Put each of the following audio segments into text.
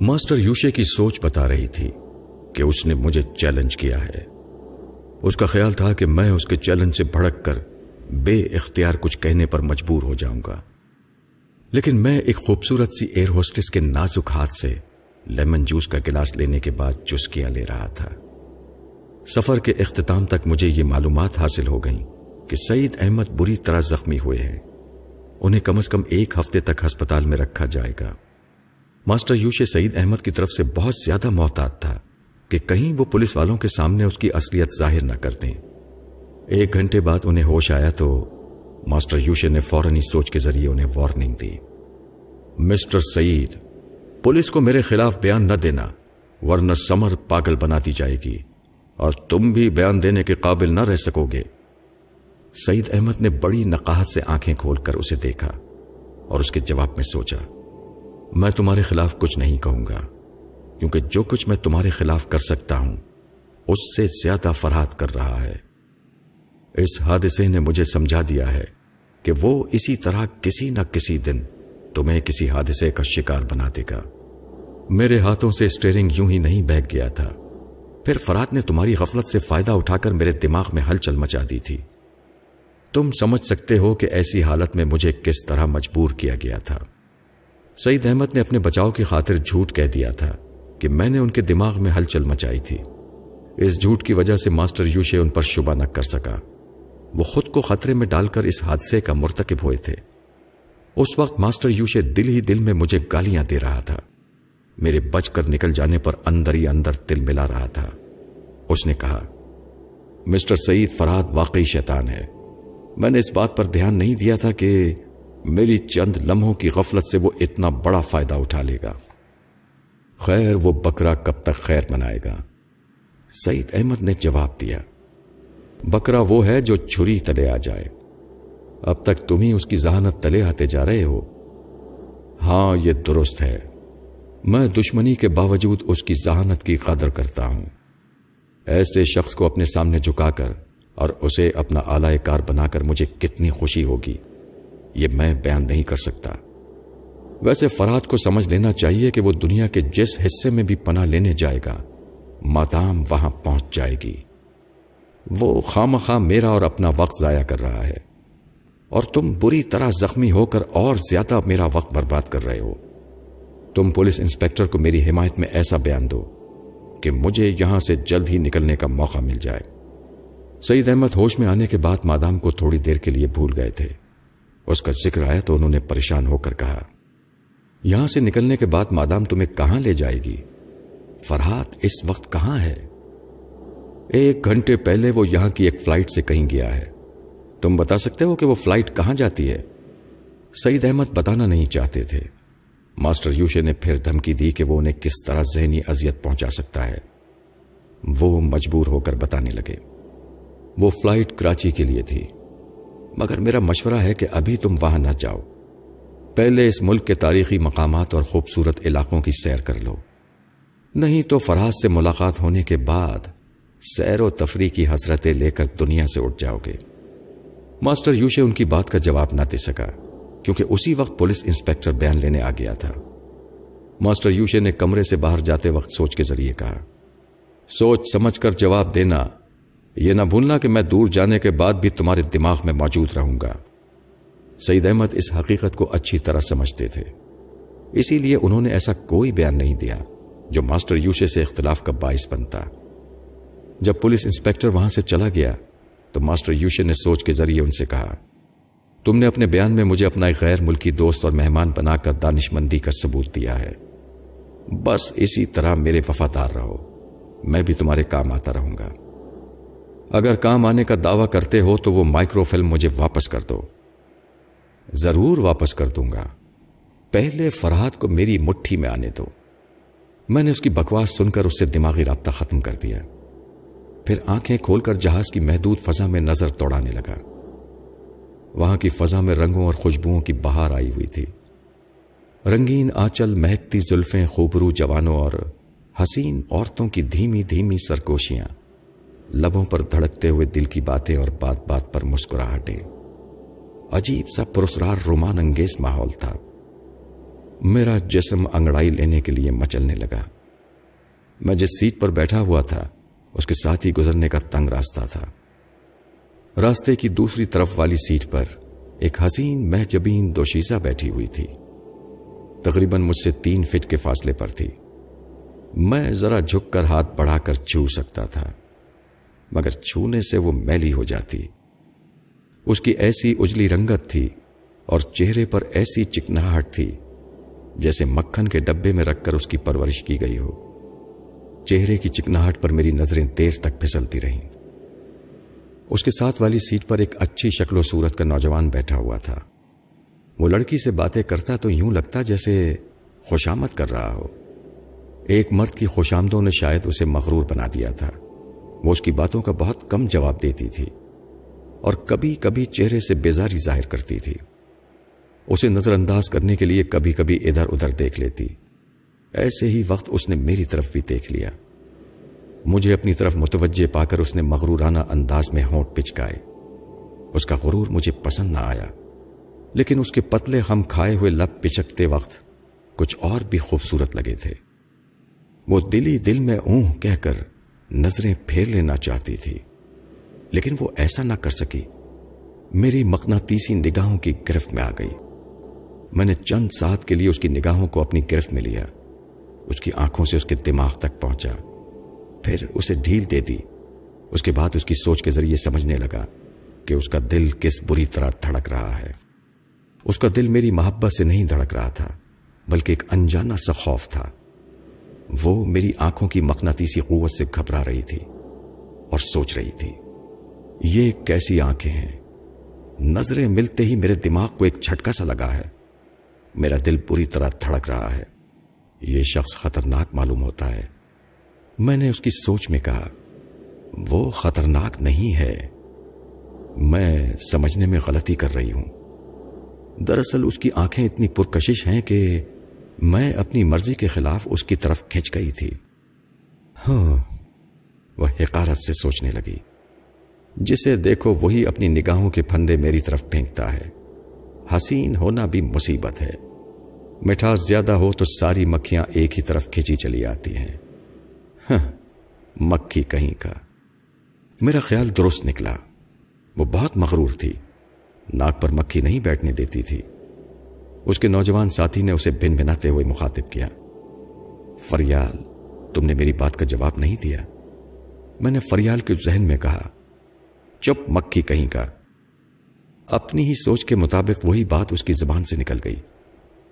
Master یوشے کی سوچ بتا رہی تھی کہ اس نے مجھے چیلنج کیا ہے۔ اس کا خیال تھا کہ میں اس کے چیلنج سے بھڑک کر بے اختیار کچھ کہنے پر مجبور ہو جاؤں گا۔ لیکن میں ایک خوبصورت سی ایئر ہوسٹس کے نازک ہاتھ سے لیمن جوس کا گلاس لینے کے بعد چسکیاں لے رہا تھا۔ سفر کے اختتام تک مجھے یہ معلومات حاصل ہو گئیں کہ سعید احمد بری طرح زخمی ہوئے ہیں۔ انہیں کم از کم ایک ہفتے تک ہسپتال میں رکھا جائے گا۔ ماسٹر یوشے سعید احمد کی طرف سے بہت زیادہ محتاط تھا کہ کہیں وہ پولیس والوں کے سامنے اس کی اصلیت ظاہر نہ کر دیں۔ ایک گھنٹے بعد انہیں ہوش آیا تو ماسٹر یوشے نے فوراً سوچ کے ذریعے انہیں وارننگ دی۔ مسٹر سعید، پولیس کو میرے خلاف بیان نہ دینا، ورنہ سمر پاگل بناتی جائے گی اور تم بھی بیان دینے کے قابل نہ رہ سکو گے۔ سعید احمد نے بڑی نقاہت سے آنکھیں کھول کر اسے دیکھا اور اس کے جواب میں سوچا۔ میں تمہارے خلاف کچھ نہیں کہوں گا، کیونکہ جو کچھ میں تمہارے خلاف کر سکتا ہوں، اس سے زیادہ فرحت کر رہا ہے۔ اس حادثے نے مجھے سمجھا دیا ہے کہ وہ اسی طرح کسی نہ کسی دن تمہیں کسی حادثے کا شکار بنا دے گا۔ میرے ہاتھوں سے اسٹیئرنگ یوں ہی نہیں بہگ گیا تھا۔ پھر فرات نے تمہاری غفلت سے فائدہ اٹھا کر میرے دماغ میں ہلچل مچا دی تھی۔ تم سمجھ سکتے ہو کہ ایسی حالت میں مجھے کس طرح مجبور کیا گیا تھا۔ سعید احمد نے اپنے بچاؤ کی خاطر جھوٹ کہہ دیا تھا کہ میں نے ان کے دماغ میں ہلچل مچائی تھی۔ اس جھوٹ کی وجہ سے ماسٹر یوشے ان پر شبہ نہ کر سکا۔ وہ خود کو خطرے میں ڈال کر اس حادثے کا مرتکب ہوئے تھے۔ اس وقت ماسٹر یوشے دل ہی دل میں مجھے گالیاں دے رہا تھا۔ میرے بچ کر نکل جانے پر اندر ہی اندر دل ملا رہا تھا۔ اس نے کہا، مسٹر سعید فراد واقعی شیطان ہے۔ میں نے اس بات پر دھیان نہیں دیا تھا کہ میری چند لمحوں کی غفلت سے وہ اتنا بڑا فائدہ اٹھا لے گا۔ خیر، وہ بکرا کب تک خیر منائے گا؟ سعید احمد نے جواب دیا۔ بکرا وہ ہے جو چھری تلے آ جائے۔ اب تک تم ہی اس کی ذہانت تلے آتے جا رہے ہو۔ ہاں یہ درست ہے۔ میں دشمنی کے باوجود اس کی ذہانت کی قدر کرتا ہوں۔ ایسے شخص کو اپنے سامنے جھکا کر اور اسے اپنا اعلی کار بنا کر مجھے کتنی خوشی ہوگی۔ یہ میں بیان نہیں کر سکتا۔ ویسے فراد کو سمجھ لینا چاہیے کہ وہ دنیا کے جس حصے میں بھی پناہ لینے جائے گا، مادام وہاں پہنچ جائے گی۔ وہ خام خواہ میرا اور اپنا وقت ضائع کر رہا ہے۔ اور تم بری طرح زخمی ہو کر اور زیادہ میرا وقت برباد کر رہے ہو۔ تم پولیس انسپیکٹر کو میری حمایت میں ایسا بیان دو کہ مجھے یہاں سے جلد ہی نکلنے کا موقع مل جائے۔ سعید احمد ہوش میں آنے کے بعد مادام کو تھوڑی دیر کے لیے بھول گئے تھے۔ اس کا ذکر آیا تو انہوں نے پریشان ہو کر کہا، یہاں سے نکلنے کے بعد مادام تمہیں کہاں لے جائے گی؟ فرحات اس وقت کہاں ہے؟ ایک گھنٹے پہلے وہ یہاں کی ایک فلائٹ سے کہیں گیا ہے۔ تم بتا سکتے ہو کہ وہ فلائٹ کہاں جاتی ہے؟ سعید احمد بتانا نہیں چاہتے تھے۔ ماسٹر یوشے نے پھر دھمکی دی کہ وہ انہیں کس طرح ذہنی اذیت پہنچا سکتا ہے۔ وہ مجبور ہو کر بتانے لگے۔ وہ فلائٹ کراچی کے لیے تھی۔ مگر میرا مشورہ ہے کہ ابھی تم وہاں نہ جاؤ۔ پہلے اس ملک کے تاریخی مقامات اور خوبصورت علاقوں کی سیر کر لو۔ نہیں تو فراز سے ملاقات ہونے کے بعد سیر و تفریح کی حسرتیں لے کر دنیا سے اٹھ جاؤ گے۔ ماسٹر یوشے ان کی بات کا جواب نہ دے سکا، کیونکہ اسی وقت پولیس انسپیکٹر بیان لینے آ گیا تھا۔ ماسٹر یوشے نے کمرے سے باہر جاتے وقت سوچ کے ذریعے کہا، سوچ سمجھ کر جواب دینا یہ نہ بھولنا کہ میں دور جانے کے بعد بھی تمہارے دماغ میں موجود رہوں گا۔ سعید احمد اس حقیقت کو اچھی طرح سمجھتے تھے۔ اسی لیے انہوں نے ایسا کوئی بیان نہیں دیا جو ماسٹر یوشے سے اختلاف کا باعث بنتا۔ جب پولیس انسپیکٹر وہاں سے چلا گیا تو ماسٹر یوشے نے سوچ کے ذریعے ان سے کہا، تم نے اپنے بیان میں مجھے اپنا ایک غیر ملکی دوست اور مہمان بنا کر دانش مندی کا ثبوت دیا ہے۔ بس اسی طرح میرے وفادار رہو، میں بھی تمہارے کام آتا رہوں گا۔ اگر کام آنے کا دعویٰ کرتے ہو تو وہ مائکرو فلم مجھے واپس کر دو۔ ضرور واپس کر دوں گا۔ پہلے فرحات کو میری مٹھی میں آنے دو۔ میں نے اس کی بکواس سن کر اس سے دماغی رابطہ ختم کر دیا۔ پھر آنکھیں کھول کر جہاز کی محدود فضا میں نظر توڑانے لگا۔ وہاں کی فضا میں رنگوں اور خوشبوؤں کی بہار آئی ہوئی تھی۔ رنگین آچل مہکتی زلفیں، خوبرو جوانوں اور حسین عورتوں کی دھیمی دھیمی سرکوشیاں۔ لبوں پر دھڑکتے ہوئے دل کی باتیں اور بات بات پر مسکراہٹیں۔ عجیب سا پرسرار رومان انگیز ماحول تھا۔ میرا جسم انگڑائی لینے کے لیے مچلنے لگا۔ میں جس سیٹ پر بیٹھا ہوا تھا، اس کے ساتھ ہی گزرنے کا تنگ راستہ تھا۔ راستے کی دوسری طرف والی سیٹ پر ایک حسین محجبین دوشیزہ بیٹھی ہوئی تھی۔ تقریباً مجھ سے تین فٹ کے فاصلے پر تھی۔ میں ذرا جھک کر ہاتھ بڑھا کر چھو سکتا تھا۔ مگر چھونے سے وہ میلی ہو جاتی۔ اس کی ایسی اجلی رنگت تھی اور چہرے پر ایسی چکناہٹ تھی جیسے مکھن کے ڈبے میں رکھ کر اس کی پرورش کی گئی ہو۔ چہرے کی چکناہٹ پر میری نظریں دیر تک پھسلتی رہیں۔ اس کے ساتھ والی سیٹ پر ایک اچھی شکل و صورت کا نوجوان بیٹھا ہوا تھا۔ وہ لڑکی سے باتیں کرتا تو یوں لگتا جیسے خوشامد کر رہا ہو۔ ایک مرد کی خوشامدوں نے شاید اسے مغرور بنا دیا تھا۔ وہ اس کی باتوں کا بہت کم جواب دیتی تھی اور کبھی کبھی چہرے سے بیزاری ظاہر کرتی تھی۔ اسے نظر انداز کرنے کے لیے کبھی کبھی ادھر ادھر دیکھ لیتی۔ ایسے ہی وقت اس نے میری طرف بھی دیکھ لیا۔ مجھے اپنی طرف متوجہ پا کر اس نے مغرورانہ انداز میں ہونٹ پچکائے۔ اس کا غرور مجھے پسند نہ آیا۔ لیکن اس کے پتلے ہم کھائے ہوئے لب پچکتے وقت کچھ اور بھی خوبصورت لگے تھے۔ وہ دلی دل میں اونہ کہہ کر نظریں پھیر لینا چاہتی تھی، لیکن وہ ایسا نہ کر سکی۔ میری مقناطیسی نگاہوں کی گرفت میں آ گئی۔ میں نے چند ساتھ کے لیے اس کی نگاہوں کو اپنی گرفت میں لیا۔ اس کی آنکھوں سے اس کے دماغ تک پہنچا۔ پھر اسے ڈھیل دے دی۔ اس کے بعد اس کی سوچ کے ذریعے سمجھنے لگا کہ اس کا دل کس بری طرح دھڑک رہا ہے۔ اس کا دل میری محبت سے نہیں دھڑک رہا تھا، بلکہ ایک انجانا سا خوف تھا۔ وہ میری آنکھوں کی مقناطیسی قوت سے گھبرا رہی تھی اور سوچ رہی تھی، یہ کیسی آنکھیں ہیں؟ نظریں ملتے ہی میرے دماغ کو ایک چھٹکا سا لگا ہے۔ میرا دل پوری طرح دھڑک رہا ہے۔ یہ شخص خطرناک معلوم ہوتا ہے۔ میں نے اس کی سوچ میں کہا، وہ خطرناک نہیں ہے۔ میں سمجھنے میں غلطی کر رہی ہوں۔ دراصل اس کی آنکھیں اتنی پرکشش ہیں کہ میں اپنی مرضی کے خلاف اس کی طرف کھینچ گئی تھی۔ ہاں وہ حقارت سے سوچنے لگی۔ جسے دیکھو وہی اپنی نگاہوں کے پھندے میری طرف پھینکتا ہے۔ حسین ہونا بھی مصیبت ہے۔ مٹھاس زیادہ ہو تو ساری مکھیاں ایک ہی طرف کھینچی چلی آتی ہیں۔ ہاں مکھی کہیں کا۔ میرا خیال درست نکلا۔ وہ بہت مغرور تھی۔ ناک پر مکھی نہیں بیٹھنے دیتی تھی۔ اس کے نوجوان ساتھی نے اسے بن بناتے ہوئے مخاطب کیا۔ فریال، تم نے میری بات کا جواب نہیں دیا۔ میں نے فریال کے ذہن میں کہا، چپ مکھی کہیں کا۔ اپنی ہی سوچ کے مطابق وہی بات اس کی زبان سے نکل گئی۔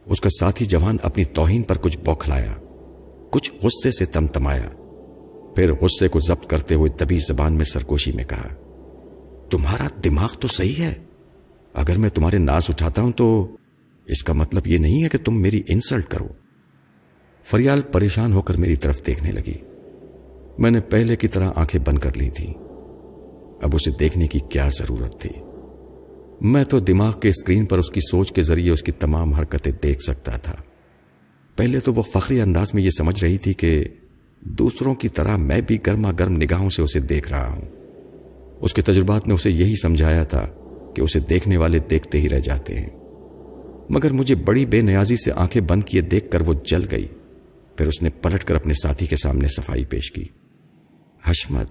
اس کا ساتھی جوان اپنی توہین پر کچھ بوکھلایا، کچھ غصے سے تم تمایا پھر غصے کو ضبط کرتے ہوئے تبھی زبان میں سرکوشی میں کہا، تمہارا دماغ تو صحیح ہے۔ اگر میں تمہارے ناس اٹھاتا ہوں تو اس کا مطلب یہ نہیں ہے کہ تم میری انسلٹ کرو۔ فریال پریشان ہو کر میری طرف دیکھنے لگی۔ میں نے پہلے کی طرح آنکھیں بند کر لی تھی اب اسے دیکھنے کی کیا ضرورت تھی؟ میں تو دماغ کے اسکرین پر اس کی سوچ کے ذریعے اس کی تمام حرکتیں دیکھ سکتا تھا۔ پہلے تو وہ فخری انداز میں یہ سمجھ رہی تھی کہ دوسروں کی طرح میں بھی گرما گرم نگاہوں سے اسے دیکھ رہا ہوں۔ اس کے تجربات نے اسے یہی سمجھایا تھا کہ اسے دیکھنے والے دیکھتے ہی رہ جاتے ہیں۔ مگر مجھے بڑی بے نیازی سے آنکھیں بند کیے دیکھ کر وہ جل گئی۔ پھر اس نے پلٹ کر اپنے ساتھی کے سامنے صفائی پیش کی۔ حشمت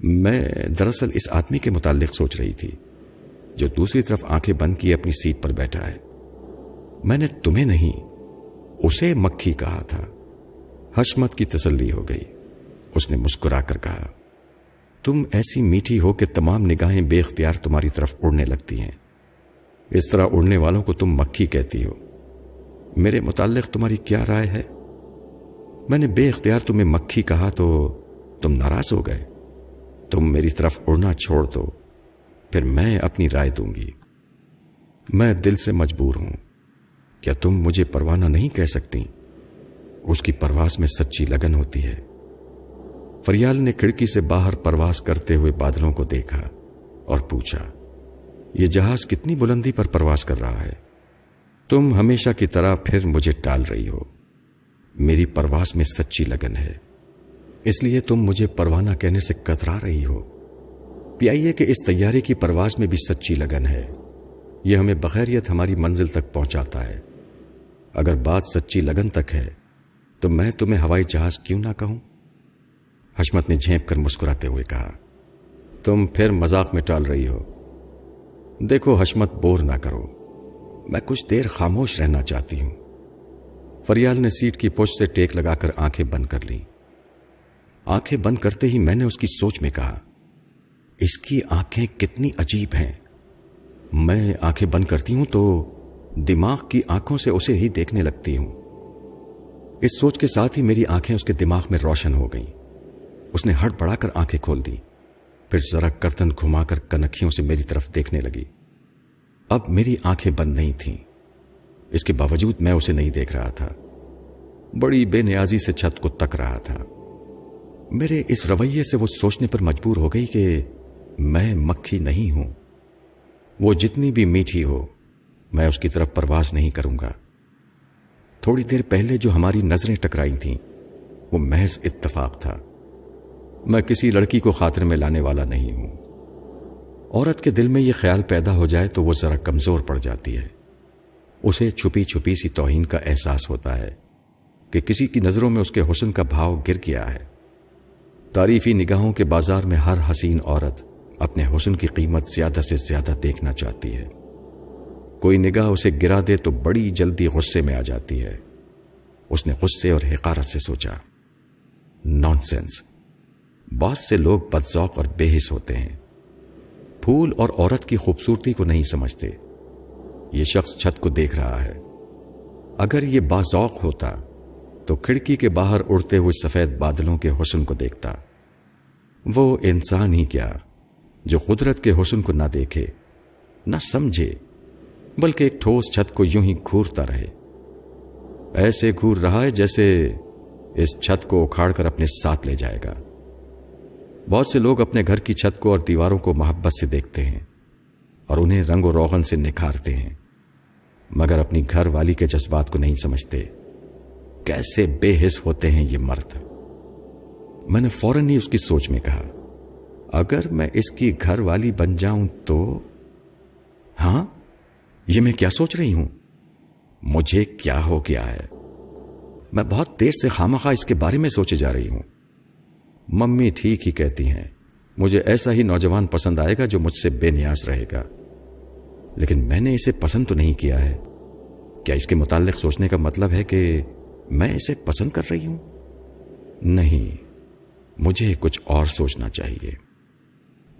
میں دراصل اس آدمی کے متعلق سوچ رہی تھی جو دوسری طرف آنکھیں بند کیے اپنی سیٹ پر بیٹھا ہے۔ میں نے تمہیں نہیں، اسے مکھی کہا تھا۔ حشمت کی تسلی ہو گئی۔ اس نے مسکرا کر کہا، تم ایسی میٹھی ہو کہ تمام نگاہیں بے اختیار تمہاری طرف اڑنے لگتی ہیں۔ اس طرح اڑنے والوں کو تم مکھی کہتی ہو۔ میرے متعلق تمہاری کیا رائے ہے؟ میں نے بے اختیار تمہیں مکھی کہا تو تم ناراض ہو گئے۔ تم میری طرف اڑنا چھوڑ دو، پھر میں اپنی رائے دوں گی۔ میں دل سے مجبور ہوں۔ کیا تم مجھے پروانہ نہیں کہہ سکتی؟ اس کی پرواز میں سچی لگن ہوتی ہے۔ فریال نے کھڑکی سے باہر پرواز کرتے ہوئے بادلوں کو دیکھا اور پوچھا یہ جہاز کتنی بلندی پر پرواز کر رہا ہے۔ تم ہمیشہ کی طرح پھر مجھے ٹال رہی ہو۔ میری پرواز میں سچی لگن ہے۔ اس لیے تم مجھے پروانہ کہنے سے کترا رہی ہو۔ پیائیے کہ اس تیاری کی پرواز میں بھی سچی لگن ہے۔ یہ ہمیں بخیریت ہماری منزل تک پہنچاتا ہے۔ اگر بات سچی لگن تک ہے، تو میں تمہیں ہوائی جہاز کیوں نہ کہوں؟ حشمت نے جھینپ کر مسکراتے ہوئے کہا، تم پھر مذاق میں ٹال رہی ہو۔ دیکھو حشمت، بور نہ کرو۔ میں کچھ دیر خاموش رہنا چاہتی ہوں۔ فریال نے سیٹ کی پوچھ سے ٹیک لگا کر آنکھیں بند کر لی آنکھیں بند کرتے ہی میں نے اس کی سوچ میں کہا، اس کی آنکھیں کتنی عجیب ہیں۔ میں آنکھیں بند کرتی ہوں تو دماغ کی آنکھوں سے اسے ہی دیکھنے لگتی ہوں۔ اس سوچ کے ساتھ ہی میری آنکھیں اس کے دماغ میں روشن ہو گئیں۔ اس نے ہٹ بڑھا کر آنکھیں کھول دی پھر ذرا کرتن گھما کر کنکھیوں سے میری طرف دیکھنے لگی۔ اب میری آنکھیں بند نہیں تھیں۔ اس کے باوجود میں اسے نہیں دیکھ رہا تھا۔ بڑی بے نیازی سے چھت کو تک رہا تھا۔ میرے اس رویے سے وہ سوچنے پر مجبور ہو گئی کہ میں مکھی نہیں ہوں۔ وہ جتنی بھی میٹھی ہو، میں اس کی طرف پرواز نہیں کروں گا۔ تھوڑی دیر پہلے جو ہماری نظریں ٹکرائی تھیں، وہ محض اتفاق تھا۔ میں کسی لڑکی کو خاطر میں لانے والا نہیں ہوں۔ عورت کے دل میں یہ خیال پیدا ہو جائے تو وہ ذرا کمزور پڑ جاتی ہے۔ اسے چھپی چھپی سی توہین کا احساس ہوتا ہے کہ کسی کی نظروں میں اس کے حسن کا بھاؤ گر گیا ہے۔ تعریفی نگاہوں کے بازار میں ہر حسین عورت اپنے حسن کی قیمت زیادہ سے زیادہ دیکھنا چاہتی ہے۔ کوئی نگاہ اسے گرا دے تو بڑی جلدی غصے میں آ جاتی ہے۔ اس نے غصے اور حقارت سے سوچا نان سینس بہت سے لوگ بدذوق اور بے حص ہوتے ہیں۔ پھول اور عورت کی خوبصورتی کو نہیں سمجھتے۔ یہ شخص چھت کو دیکھ رہا ہے۔ اگر یہ باذوق ہوتا، تو کھڑکی کے باہر اڑتے ہوئے سفید بادلوں کے حسن کو دیکھتا۔ وہ انسان ہی کیا، جو قدرت کے حسن کو نہ دیکھے، نہ سمجھے، بلکہ ایک ٹھوس چھت کو یوں ہی گھورتا رہے۔ ایسے گھور رہا ہے جیسے اس چھت کو اکھاڑ کر اپنے ساتھ لے جائے گا۔ بہت سے لوگ اپنے گھر کی چھت کو اور دیواروں کو محبت سے دیکھتے ہیں اور انہیں رنگ و روغن سے نکھارتے ہیں۔ مگر اپنی گھر والی کے جذبات کو نہیں سمجھتے۔ کیسے بے حص ہوتے ہیں یہ مرد۔ میں نے فوراً ہی اس کی سوچ میں کہا، اگر میں اس کی گھر والی بن جاؤں تو؟ ہاں یہ میں کیا سوچ رہی ہوں؟ مجھے کیا ہو گیا ہے؟ میں بہت دیر سے خامخواہ اس کے بارے میں سوچے جا رہی ہوں۔ ممی ٹھیک ہی کہتی ہیں۔ مجھے ایسا ہی نوجوان پسند آئے گا جو مجھ سے بے نیاز رہے گا۔ لیکن میں نے اسے پسند تو نہیں کیا ہے۔ کیا اس کے متعلق سوچنے کا مطلب ہے کہ میں اسے پسند کر رہی ہوں؟ نہیں، مجھے کچھ اور سوچنا چاہیے۔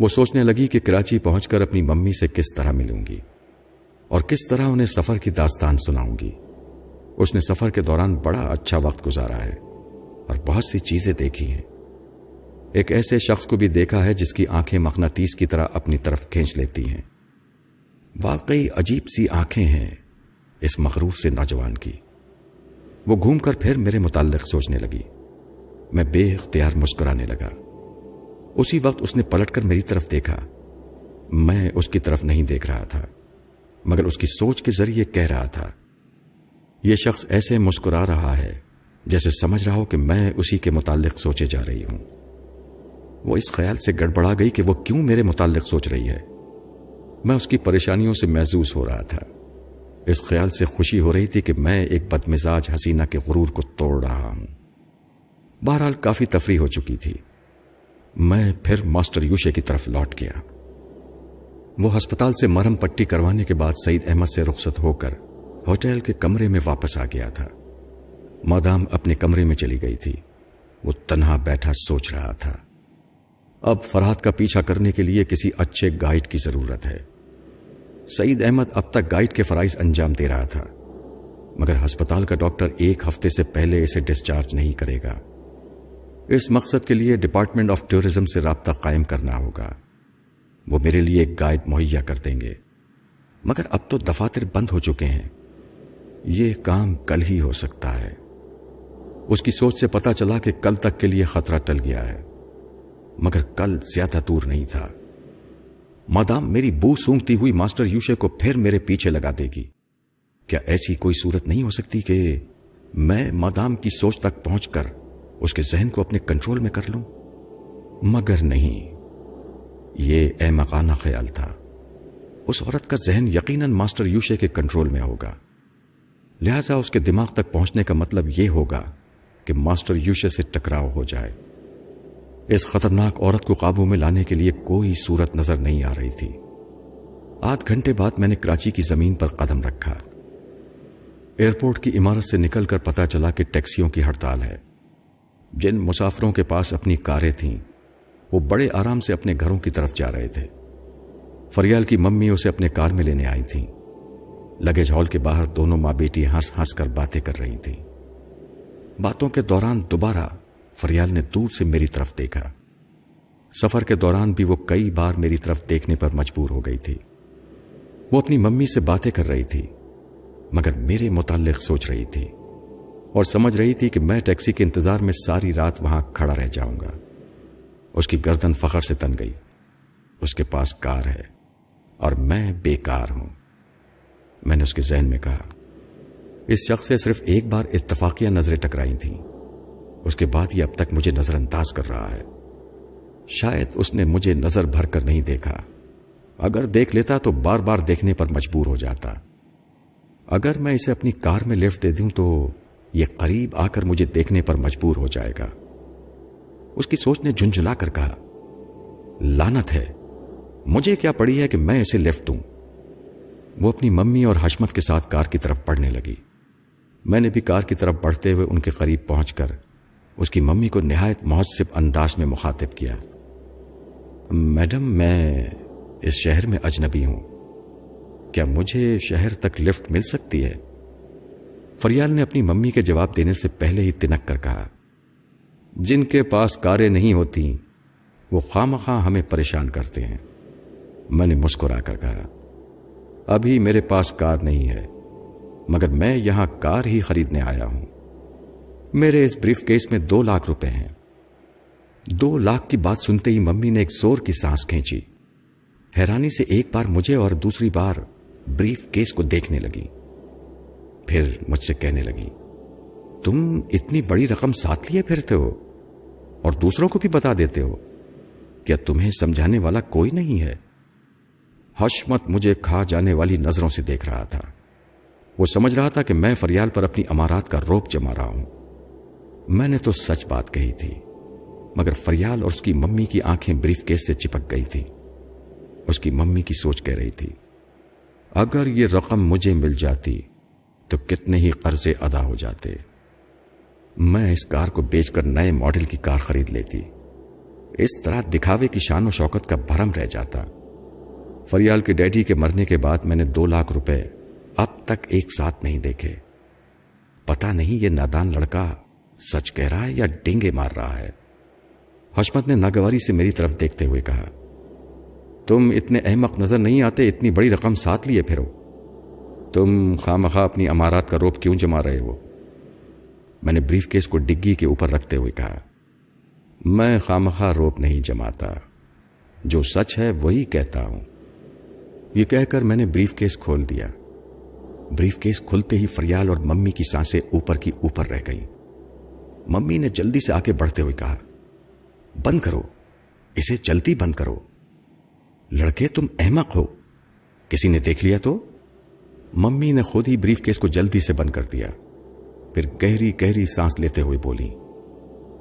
وہ سوچنے لگی کہ کراچی پہنچ کر اپنی ممی سے کس طرح ملوں گی اور کس طرح انہیں سفر کی داستان سناؤں گی۔ اس نے سفر کے دوران بڑا اچھا وقت گزارا ہے اور بہت سی چیزیں دیکھی ہیں۔ ایک ایسے شخص کو بھی دیکھا ہے جس کی آنکھیں مقناطیس کی طرح اپنی طرف کھینچ لیتی ہیں۔ واقعی عجیب سی آنکھیں ہیں اس مغرور سے نوجوان کی۔ وہ گھوم کر پھر میرے متعلق سوچنے لگی۔ میں بے اختیار مسکرانے لگا۔ اسی وقت اس نے پلٹ کر میری طرف دیکھا۔ میں اس کی طرف نہیں دیکھ رہا تھا، مگر اس کی سوچ کے ذریعے کہہ رہا تھا۔ یہ شخص ایسے مسکرا رہا ہے جیسے سمجھ رہا ہو کہ میں اسی کے متعلق سوچے جا رہی ہوں۔ وہ اس خیال سے گڑبڑا گئی کہ وہ کیوں میرے متعلق سوچ رہی ہے۔ میں اس کی پریشانیوں سے محسوس ہو رہا تھا۔ اس خیال سے خوشی ہو رہی تھی کہ میں ایک بدمزاج حسینہ کے غرور کو توڑ رہا ہوں۔ بہرحال کافی تفریح ہو چکی تھی۔ میں پھر ماسٹر یوشے کی طرف لوٹ گیا۔ وہ ہسپتال سے مرم پٹی کروانے کے بعد سعید احمد سے رخصت ہو کر ہوٹل کے کمرے میں واپس آ گیا تھا۔ مادام اپنے کمرے میں چلی گئی تھی۔ وہ تنہا بیٹھا سوچ رہا تھا۔ اب فرحت کا پیچھا کرنے کے لیے کسی اچھے گائیڈ کی ضرورت ہے۔ سعید احمد اب تک گائیڈ کے فرائض انجام دے رہا تھا، مگر ہسپتال کا ڈاکٹر ایک ہفتے سے پہلے اسے ڈسچارج نہیں کرے گا۔ اس مقصد کے لیے ڈپارٹمنٹ آف ٹورزم سے رابطہ قائم کرنا ہوگا۔ وہ میرے لیے ایک گائیڈ مہیا کر دیں گے۔ مگر اب تو دفاتر بند ہو چکے ہیں۔ یہ کام کل ہی ہو سکتا ہے۔ اس کی سوچ سے پتا چلا کہ کل تک کے لیے خطرہ ٹل گیا ہے۔ مگر کل زیادہ دور نہیں تھا۔ مادام میری بو سونگتی ہوئی ماسٹر یوشے کو پھر میرے پیچھے لگا دے گی۔ کیا ایسی کوئی صورت نہیں ہو سکتی کہ میں مادام کی سوچ تک پہنچ کر اس کے ذہن کو اپنے کنٹرول میں کر لوں؟ مگر نہیں۔ یہ احمقانہ خیال تھا۔ اس عورت کا ذہن یقیناً ماسٹر یوشے کے کنٹرول میں ہوگا۔ لہذا اس کے دماغ تک پہنچنے کا مطلب یہ ہوگا کہ ماسٹر یوشے سے ٹکراؤ ہو جائے۔ اس خطرناک عورت کو قابو میں لانے کے لیے کوئی صورت نظر نہیں آ رہی تھی۔ آدھ گھنٹے بعد میں نے کراچی کی زمین پر قدم رکھا۔ ایئرپورٹ کی عمارت سے نکل کر پتا چلا کہ ٹیکسیوں کی ہڑتال ہے۔ جن مسافروں کے پاس اپنی کاریں تھیں، وہ بڑے آرام سے اپنے گھروں کی طرف جا رہے تھے۔ فریال کی ممی اسے اپنے کار میں لینے آئی تھیں۔ لگیج ہال کے باہر دونوں ماں بیٹی ہنس ہنس کر باتیں کر رہی تھیں۔ باتوں کے دوران دوبارہ فریال نے دور سے میری طرف دیکھا۔ سفر کے دوران بھی وہ کئی بار میری طرف دیکھنے پر مجبور ہو گئی تھی۔ وہ اپنی ممی سے باتیں کر رہی تھی، مگر میرے متعلق سوچ رہی تھی اور سمجھ رہی تھی کہ میں ٹیکسی کے انتظار میں ساری رات وہاں کھڑا رہ جاؤں گا۔ اس کی گردن فخر سے تن گئی۔ اس کے پاس کار ہے اور میں بیکار ہوں۔ میں نے اس کے ذہن میں کہا، اس شخص سے صرف ایک بار اتفاقیہ نظریں ٹکرائی تھیں۔ اس کے بعد یہ اب تک مجھے نظر انداز کر رہا ہے۔ شاید اس نے مجھے نظر بھر کر نہیں دیکھا۔ اگر دیکھ لیتا تو بار بار دیکھنے پر مجبور ہو جاتا۔ اگر میں اسے اپنی کار میں لفٹ دے دوں تو یہ قریب آ کر مجھے دیکھنے پر مجبور ہو جائے گا۔ اس کی سوچ نے جھنجھلا کر کہا لانت ہے۔ مجھے کیا پڑی ہے کہ میں اسے لفٹ دوں؟ وہ اپنی ممی اور حشمت کے ساتھ کار کی طرف پڑھنے لگی۔ میں نے بھی کار کی طرف بڑھتے ہوئے ان کے قریب پہنچ کر اس کی ممی کو نہایت مہذب انداز میں مخاطب کیا۔ میڈم، میں اس شہر میں اجنبی ہوں۔ کیا مجھے شہر تک لفٹ مل سکتی ہے؟ فریال نے اپنی ممی کے جواب دینے سے پہلے ہی تنک کر کہا، جن کے پاس کاریں نہیں ہوتی، وہ خواہ مخواہ ہمیں پریشان کرتے ہیں۔ میں نے مسکرا کر کہا، ابھی میرے پاس کار نہیں ہے، مگر میں یہاں کار ہی خریدنے آیا ہوں۔ میرے اس بریف کیس میں دو لاکھ روپے ہیں۔ دو لاکھ کی بات سنتے ہی ممی نے ایک زور کی سانس کھینچی۔ حیرانی سے ایک بار مجھے اور دوسری بار بریف کیس کو دیکھنے لگی۔ پھر مجھ سے کہنے لگی، تم اتنی بڑی رقم ساتھ لیے پھرتے ہو اور دوسروں کو بھی بتا دیتے ہو۔ کیا تمہیں سمجھانے والا کوئی نہیں ہے؟ حشمت مجھے کھا جانے والی نظروں سے دیکھ رہا تھا۔ وہ سمجھ رہا تھا کہ میں فریال پر اپنی امارات کا روپ جما رہا ہوں۔ میں نے تو سچ بات کہی تھی، مگر فریال اور اس کی ممی کی آنکھیں بریف کیس سے چپک گئی تھی اس کی ممی کی سوچ کہہ رہی تھی، اگر یہ رقم مجھے مل جاتی تو کتنے ہی قرضے ادا ہو جاتے۔ میں اس کار کو بیچ کر نئے ماڈل کی کار خرید لیتی۔ اس طرح دکھاوے کی شان و شوکت کا بھرم رہ جاتا۔ فریال کے ڈیڈی کے مرنے کے بعد میں نے دو لاکھ روپے اب تک ایک ساتھ نہیں دیکھے۔ پتا نہیں یہ نادان لڑکا سچ کہہ رہا ہے یا ڈینگے مار رہا ہے؟ حشمت نے ناگواری سے میری طرف دیکھتے ہوئے کہا، تم اتنے احمق نظر نہیں آتے، اتنی بڑی رقم ساتھ لیے پھرو۔ تم خواہ اپنی امارات کا روپ کیوں جما رہے ہو؟ میں نے بریف کیس کو ڈگی کے اوپر رکھتے ہوئے کہا، میں خامخواہ روپ نہیں جماتا۔ جو سچ ہے وہی کہتا ہوں۔ یہ کہہ کر میں نے بریف کیس کھول دیا۔ بریف کیس کھلتے ہی فریال اور ممی کی سانسیں اوپر کی اوپر رہ گئی ممی نے جلدی سے آگے بڑھتے ہوئے کہا، بند کرو، اسے جلدی بند کرو۔ لڑکے، تم احمق ہو۔ کسی نے دیکھ لیا تو؟ ممی نے خود ہی بریف کیس کو جلدی سے بند کر دیا۔ پھر گہری گہری سانس لیتے ہوئے بولی،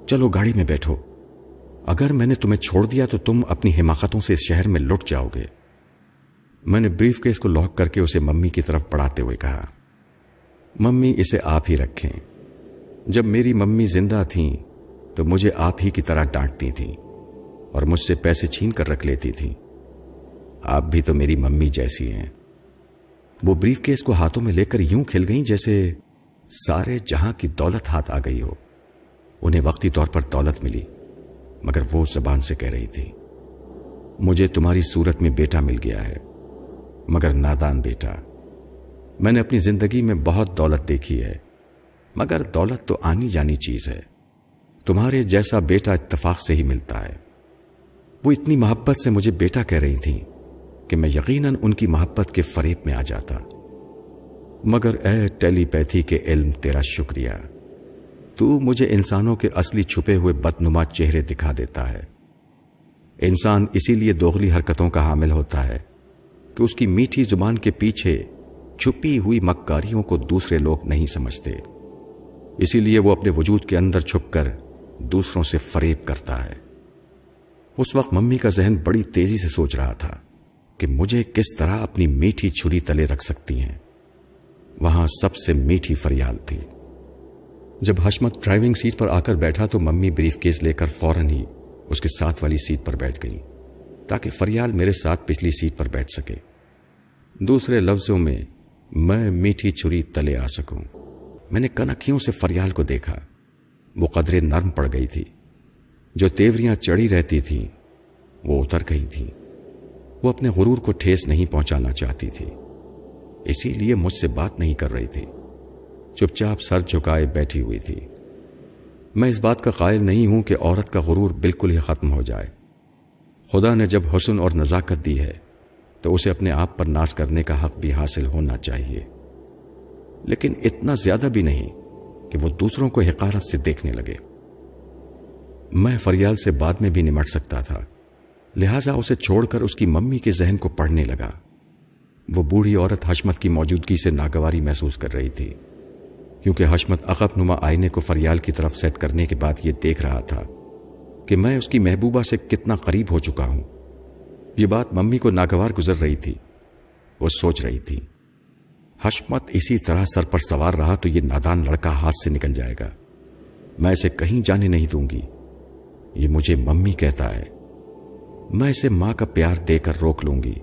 چلو گاڑی میں بیٹھو۔ اگر میں نے تمہیں چھوڑ دیا تو تم اپنی حماقتوں سے اس شہر میں لٹ جاؤ گے۔ میں نے بریف کیس کو لاک کر کے اسے ممی کی طرف پڑھاتے ہوئے کہا، ممی، اسے آپ ہی رکھیں۔ جب میری ممی زندہ تھیں تو مجھے آپ ہی کی طرح ڈانٹتی تھیں اور مجھ سے پیسے چھین کر رکھ لیتی تھیں۔ آپ بھی تو میری ممی جیسی ہیں۔ وہ بریف کیس کو ہاتھوں میں لے کر یوں کھل گئیں جیسے سارے جہاں کی دولت ہاتھ آ گئی ہو۔ انہیں وقتی طور پر دولت ملی، مگر وہ زبان سے کہہ رہی تھی، مجھے تمہاری صورت میں بیٹا مل گیا ہے، مگر نادان بیٹا۔ میں نے اپنی زندگی میں بہت دولت دیکھی ہے مگر دولت تو آنی جانی چیز ہے۔ تمہارے جیسا بیٹا اتفاق سے ہی ملتا ہے۔ وہ اتنی محبت سے مجھے بیٹا کہہ رہی تھیں کہ میں یقیناً ان کی محبت کے فریب میں آ جاتا۔ مگر اے ٹیلی پیتھی کے علم، تیرا شکریہ۔ تو مجھے انسانوں کے اصلی چھپے ہوئے بدنما چہرے دکھا دیتا ہے۔ انسان اسی لیے دوغلی حرکتوں کا حامل ہوتا ہے کہ اس کی میٹھی زبان کے پیچھے چھپی ہوئی مکاریوں کو دوسرے لوگ نہیں سمجھتے۔ اسی لیے وہ اپنے وجود کے اندر چھپ کر دوسروں سے فریب کرتا ہے۔ اس وقت ممی کا ذہن بڑی تیزی سے سوچ رہا تھا کہ مجھے کس طرح اپنی میٹھی چھری تلے رکھ سکتی ہیں۔ وہاں سب سے میٹھی فریال تھی۔ جب حشمت ڈرائیونگ سیٹ پر آ کر بیٹھا تو ممی بریف کیس لے کر فوراً ہی اس کے ساتھ والی سیٹ پر بیٹھ گئی تاکہ فریال میرے ساتھ پچھلی سیٹ پر بیٹھ سکے۔ دوسرے لفظوں میں میں میٹھی چھری تلے آ سکوں۔ میں نے کنکھیوں سے فریال کو دیکھا۔ وہ قدرے نرم پڑ گئی تھی۔ جو تیوریاں چڑی رہتی تھیں، وہ اتر گئی تھیں۔ وہ اپنے غرور کو ٹھیس نہیں پہنچانا چاہتی تھی۔ اسی لیے مجھ سے بات نہیں کر رہی تھی۔ چپ چاپ سر جھکائے بیٹھی ہوئی تھی۔ میں اس بات کا قائل نہیں ہوں کہ عورت کا غرور بالکل ہی ختم ہو جائے۔ خدا نے جب حسن اور نزاکت دی ہے، تو اسے اپنے آپ پر ناز کرنے کا حق بھی حاصل ہونا چاہیے۔ لیکن اتنا زیادہ بھی نہیں کہ وہ دوسروں کو حقارت سے دیکھنے لگے۔ میں فریال سے بعد میں بھی نمٹ سکتا تھا، لہذا اسے چھوڑ کر اس کی ممی کے ذہن کو پڑھنے لگا۔ وہ بوڑھی عورت حشمت کی موجودگی سے ناگواری محسوس کر رہی تھی، کیونکہ حشمت عقب نما آئینے کو فریال کی طرف سیٹ کرنے کے بعد یہ دیکھ رہا تھا کہ میں اس کی محبوبہ سے کتنا قریب ہو چکا ہوں۔ یہ بات ممی کو ناگوار گزر رہی تھی، وہ سوچ رہی تھی۔ حشمت اسی طرح سر پر سوار رہا تو یہ نادان لڑکا ہاتھ سے نکل جائے گا۔ میں اسے کہیں جانے نہیں دوں گی۔ یہ مجھے ممی کہتا ہے۔ میں اسے ماں کا پیار دے کر روک لوں گی۔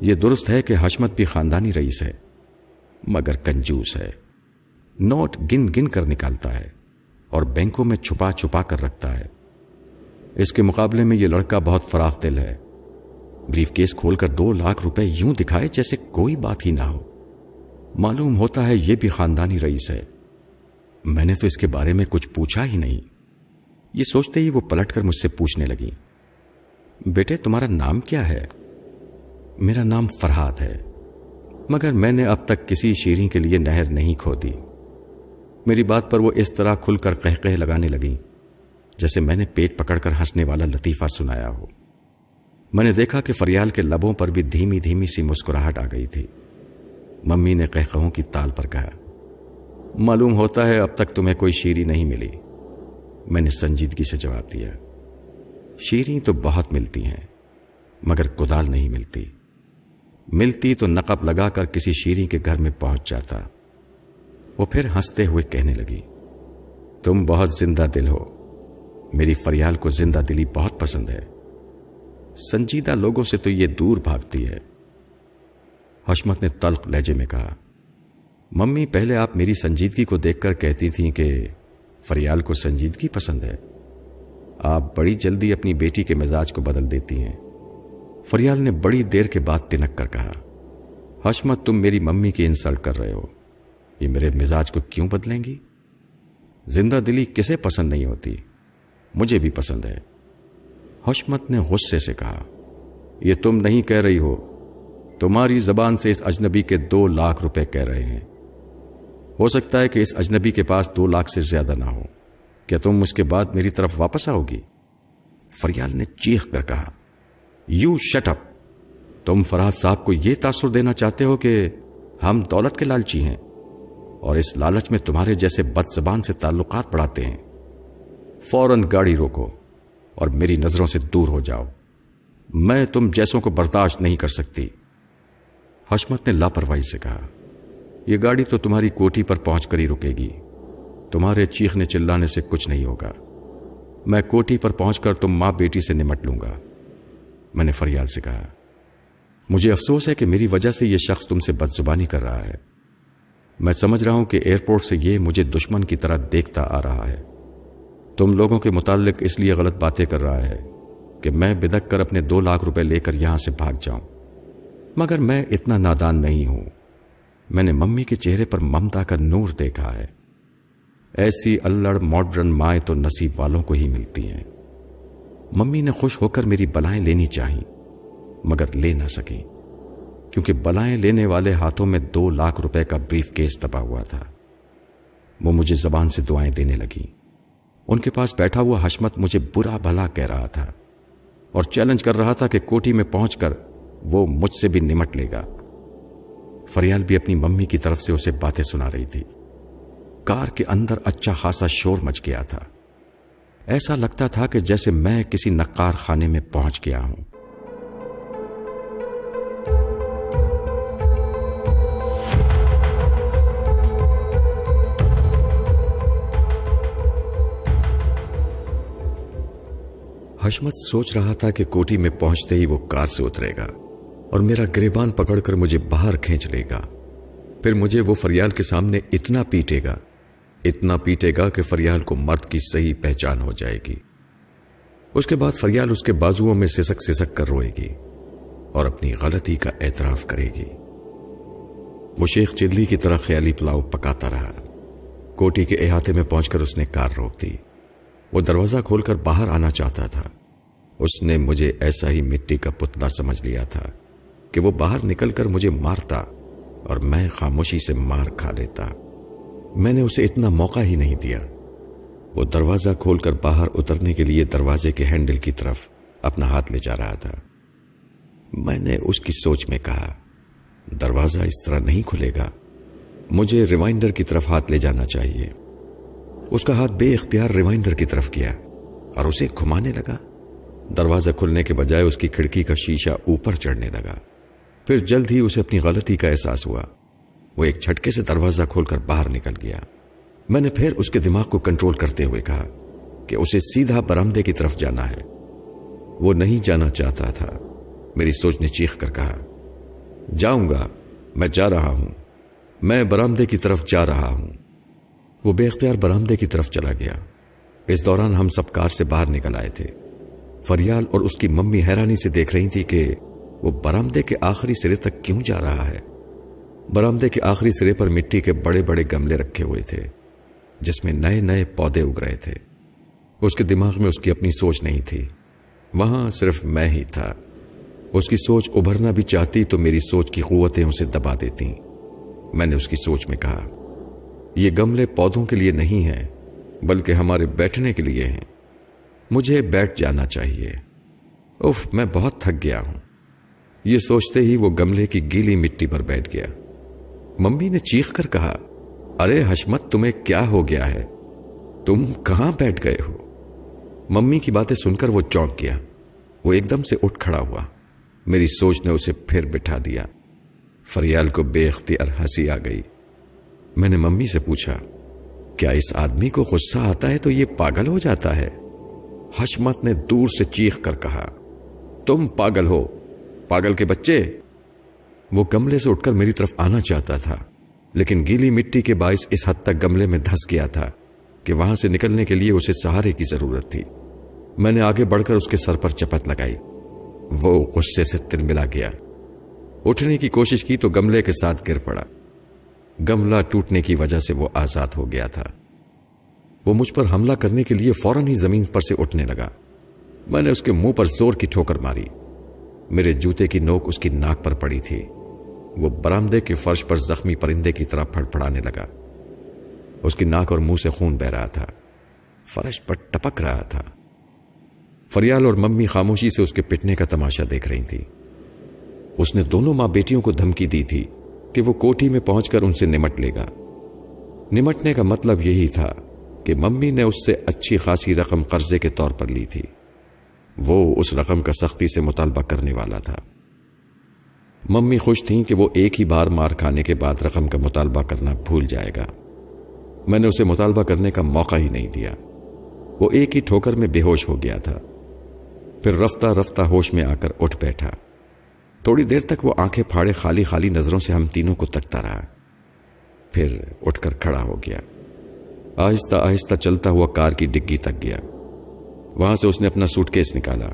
یہ درست ہے کہ حشمت بھی خاندانی رئیس ہے، مگر کنجوس ہے۔ نوٹ گن گن کر نکالتا ہے اور بینکوں میں چھپا چھپا کر رکھتا ہے۔ اس کے مقابلے میں یہ لڑکا بہت فراخ دل ہے۔ بریف کیس کھول کر دو لاکھ روپے یوں دکھائے جیسے کوئی بات ہی نہ ہو۔ معلوم ہوتا ہے یہ بھی خاندانی رئیس ہے۔ میں نے تو اس کے بارے میں کچھ پوچھا ہی نہیں۔ یہ سوچتے ہی وہ پلٹ کر مجھ سے پوچھنے لگی۔ بیٹے، تمہارا نام کیا ہے؟ میرا نام فرحاد ہے، مگر میں نے اب تک کسی شیریں کے لیے نہر نہیں کھو دی میری بات پر وہ اس طرح کھل کر کہہ لگانے لگی، جیسے میں نے پیٹ پکڑ کر ہنسنے والا لطیفہ سنایا ہو۔ میں نے دیکھا کہ فریال کے لبوں پر بھی دھیمی دھیمی سی مسکراہٹ آ گئی تھی۔ ممی نے کہوں کی تال پر کہا، معلوم ہوتا ہے اب تک تمہیں کوئی شیری نہیں ملی. میں نے سنجیدگی سے جواب دیا، شیریں تو بہت ملتی ہیں، مگر کدال نہیں ملتی۔ ملتی تو نقب لگا کر کسی شیریں کے گھر میں پہنچ جاتا۔ وہ پھر ہنستے ہوئے کہنے لگی، تم بہت زندہ دل ہو، میری فریال کو زندہ دلی بہت پسند ہے۔ سنجیدہ لوگوں سے تو یہ دور بھاگتی ہے۔ حشمت نے تلق لہجے میں کہا، ممی پہلے آپ میری سنجیدگی کو دیکھ کر کہتی تھیں کہ فریال کو سنجیدگی پسند ہے۔ آپ بڑی جلدی اپنی بیٹی کے مزاج کو بدل دیتی ہیں۔ فریال نے بڑی دیر کے بعد تنک کر کہا، حشمت، تم میری ممی کی انسلٹ کر رہے ہو۔ یہ میرے مزاج کو کیوں بدلیں گی؟ زندہ دلی کسے پسند نہیں ہوتی، مجھے بھی پسند ہے۔ حشمت نے غصے سے کہا، یہ تم نہیں کہہ رہی ہو تمہاری زبان سے اس اجنبی کے دو لاکھ روپے کہہ رہے ہیں۔ ہو سکتا ہے کہ اس اجنبی کے پاس دو لاکھ سے زیادہ نہ ہو۔ کیا تم اس کے بعد میری طرف واپس آؤ گی؟ فریال نے چیخ کر کہا، یو شٹ اپ! تم فرحت صاحب کو یہ تاثر دینا چاہتے ہو کہ ہم دولت کے لالچی ہیں اور اس لالچ میں تمہارے جیسے بد زبان سے تعلقات بڑھاتے ہیں۔ فوراً گاڑی روکو اور میری نظروں سے دور ہو جاؤ۔ میں تم جیسوں کو برداشت نہیں کر سکتی۔ حشمت نے لاپرواہی سے کہا، یہ گاڑی تو تمہاری کوٹھی پر پہنچ کر ہی رکے گی. تمہارے چیخنے چلانے سے کچھ نہیں ہوگا. میں کوٹھی پر پہنچ کر تم ماں بیٹی سے نمٹ لوں گا. میں نے فریال سے کہا، مجھے افسوس ہے کہ میری وجہ سے یہ شخص تم سے بد زبانی کر رہا ہے. میں سمجھ رہا ہوں کہ ایئرپورٹ سے یہ مجھے دشمن کی طرح دیکھتا آ رہا ہے. تم لوگوں کے متعلق اس لیے غلط باتیں کر رہا ہے کہ میں بدک کر اپنے دو لاکھ روپے لے کر یہاں سے بھاگ جاؤں. مگر میں اتنا نادان نہیں ہوں۔ میں نے ممی کے چہرے پر ممتا کا نور دیکھا ہے۔ ایسی الڑ ماڈرن مائیں تو نصیب والوں کو ہی ملتی ہیں۔ ممی نے خوش ہو کر میری بلائیں لینی چاہیں مگر لے نہ سکیں، کیونکہ بلائیں لینے والے ہاتھوں میں دو لاکھ روپے کا بریف کیس دبا ہوا تھا۔ وہ مجھے زبان سے دعائیں دینے لگیں ان کے پاس بیٹھا ہوا حشمت مجھے برا بھلا کہہ رہا تھا اور چیلنج کر رہا تھا کہ کوٹھی میں پہنچ کر وہ مجھ سے بھی نمٹ لے گا۔ فریال بھی اپنی ممی کی طرف سے اسے باتیں سنا رہی تھی۔ کار کے اندر اچھا خاصا شور مچ گیا تھا۔ ایسا لگتا تھا کہ جیسے میں کسی نقار خانے میں پہنچ گیا ہوں۔ حشمت سوچ رہا تھا کہ کوٹی میں پہنچتے ہی وہ کار سے اترے گا۔ اور میرا گریبان پکڑ کر مجھے باہر کھینچ لے گا۔ پھر مجھے وہ فریال کے سامنے اتنا پیٹے گا، اتنا پیٹے گا کہ فریال کو مرد کی صحیح پہچان ہو جائے گی۔ اس کے بعد فریال اس کے بازوؤں میں سسک سسک کر روئے گی اور اپنی غلطی کا اعتراف کرے گی۔ وہ شیخ چلی کی طرح خیالی پلاؤ پکاتا رہا۔ کوٹی کے احاطے میں پہنچ کر اس نے کار روک دی۔ وہ دروازہ کھول کر باہر آنا چاہتا تھا۔ اس نے مجھے ایسا ہی مٹی کا پتلا سمجھ لیا تھا۔ کہ وہ باہر نکل کر مجھے مارتا اور میں خاموشی سے مار کھا لیتا۔ میں نے اسے اتنا موقع ہی نہیں دیا۔ وہ دروازہ کھول کر باہر اترنے کے لیے دروازے کے ہینڈل کی طرف اپنا ہاتھ لے جا رہا تھا۔ میں نے اس کی سوچ میں کہا، دروازہ اس طرح نہیں کھلے گا۔ مجھے ریوائنڈر کی طرف ہاتھ لے جانا چاہیے۔ اس کا ہاتھ بے اختیار ریوائنڈر کی طرف کیا اور اسے گھمانے لگا۔ دروازہ کھلنے کے بجائے اس کی کھڑکی کا شیشہ اوپر چڑھنے لگا۔ پھر جلد ہی اسے اپنی غلطی کا احساس ہوا۔ وہ ایک چھٹکے سے دروازہ کھول کر باہر نکل گیا۔ میں نے پھر اس کے دماغ کو کنٹرول کرتے ہوئے کہا کہ اسے سیدھا برامدے کی طرف جانا ہے۔ وہ نہیں جانا چاہتا تھا۔ میری سوچ نے چیخ کر کہا، جاؤں گا، میں جا رہا ہوں۔ میں برامدے کی طرف جا رہا ہوں۔ وہ بے اختیار برامدے کی طرف چلا گیا۔ اس دوران ہم سب کار سے باہر نکل آئے تھے۔ فریال اور اس کی ممی حیرانی سے دیکھ رہی تھی کہ وہ برامدے کے آخری سرے تک کیوں جا رہا ہے؟ برامدے کے آخری سرے پر مٹی کے بڑے بڑے گملے رکھے ہوئے تھے، جس میں نئے نئے پودے اگ رہے تھے۔ اس کے دماغ میں اس کی اپنی سوچ نہیں تھی۔ وہاں صرف میں ہی تھا۔ اس کی سوچ ابھرنا بھی چاہتی تو میری سوچ کی قوتیں اسے دبا دیتی میں نے اس کی سوچ میں کہا، یہ گملے پودوں کے لیے نہیں ہیں، بلکہ ہمارے بیٹھنے کے لیے ہیں۔ مجھے بیٹھ جانا چاہیے۔ اف میں بہت تھک گیا ہوں۔ یہ سوچتے ہی وہ گملے کی گیلی مٹی پر بیٹھ گیا۔ ممی نے چیخ کر کہا، ارے حشمت، تمہیں کیا ہو گیا ہے؟ تم کہاں بیٹھ گئے ہو؟ ممی کی باتیں سن کر وہ چونک گیا۔ وہ ایک دم سے اٹھ کھڑا ہوا۔ میری سوچ نے اسے پھر بٹھا دیا۔ فریال کو بے اختیار ہنسی آ گئی۔ میں نے ممی سے پوچھا، کیا اس آدمی کو غصہ آتا ہے تو یہ پاگل ہو جاتا ہے؟ حشمت نے دور سے چیخ کر کہا، تم پاگل ہو پاگل کے بچے۔ وہ گملے سے اٹھ کر میری طرف آنا چاہتا تھا، لیکن گیلی مٹی کے باعث اس حد تک گملے میں دھس گیا تھا کہ وہاں سے نکلنے کے لیے اسے سہارے کی ضرورت تھی۔ میں نے آگے بڑھ کر اس کے سر پر چپت لگائی۔ وہ غصے سے تل ملا گیا۔ اٹھنے کی کوشش کی تو گملے کے ساتھ گر پڑا۔ گملہ ٹوٹنے کی وجہ سے وہ آزاد ہو گیا تھا۔ وہ مجھ پر حملہ کرنے کے لیے فوراً ہی زمین پر سے اٹھنے لگا۔ میں نے اس کے منہ پر زور کی ٹھوکر ماری۔ میرے جوتے کی نوک اس کی ناک پر پڑی تھی۔ وہ برامدے کے فرش پر زخمی پرندے کی طرح پھڑ پڑانے لگا۔ اس کی ناک اور منہ سے خون بہ رہا تھا۔ فرش پر ٹپک رہا تھا۔ فریال اور ممی خاموشی سے اس کے پٹنے کا تماشا دیکھ رہی تھی اس نے دونوں ماں بیٹیوں کو دھمکی دی تھی کہ وہ کوٹھی میں پہنچ کر ان سے نمٹ لے گا۔ نمٹنے کا مطلب یہی تھا کہ ممی نے اس سے اچھی خاصی رقم قرضے کے طور پر لی تھی۔ وہ اس رقم کا سختی سے مطالبہ کرنے والا تھا۔ ممی خوش تھیں کہ وہ ایک ہی بار مار کھانے کے بعد رقم کا مطالبہ کرنا بھول جائے گا۔ میں نے اسے مطالبہ کرنے کا موقع ہی نہیں دیا۔ وہ ایک ہی ٹھوکر میں بے ہوش ہو گیا تھا۔ پھر رفتہ رفتہ ہوش میں آ کر اٹھ بیٹھا۔ تھوڑی دیر تک وہ آنکھیں پھاڑے خالی خالی نظروں سے ہم تینوں کو تکتا رہا۔ پھر اٹھ کر کھڑا ہو گیا۔ آہستہ آہستہ چلتا ہوا کار کی ڈگی تک گیا۔ وہاں سے اس نے اپنا سوٹ کیس نکالا۔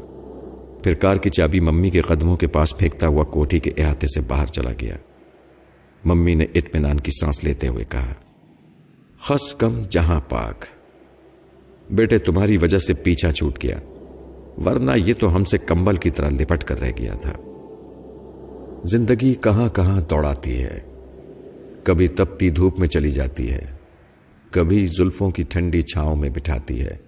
پھر کار کی چابی ممی کے قدموں کے پاس پھینکتا ہوا کوٹھی کے احاطے سے باہر چلا گیا۔ ممی نے اطمینان کی سانس لیتے ہوئے کہا، خس کم جہاں پاک۔ بیٹے، تمہاری وجہ سے پیچھا چھوٹ گیا۔ ورنہ یہ تو ہم سے کمبل کی طرح لپٹ کر رہ گیا تھا۔ زندگی کہاں کہاں دوڑاتی ہے۔ کبھی تپتی دھوپ میں چلی جاتی ہے۔ کبھی زلفوں کی ٹھنڈی چھاؤں میں بٹھاتی ہے۔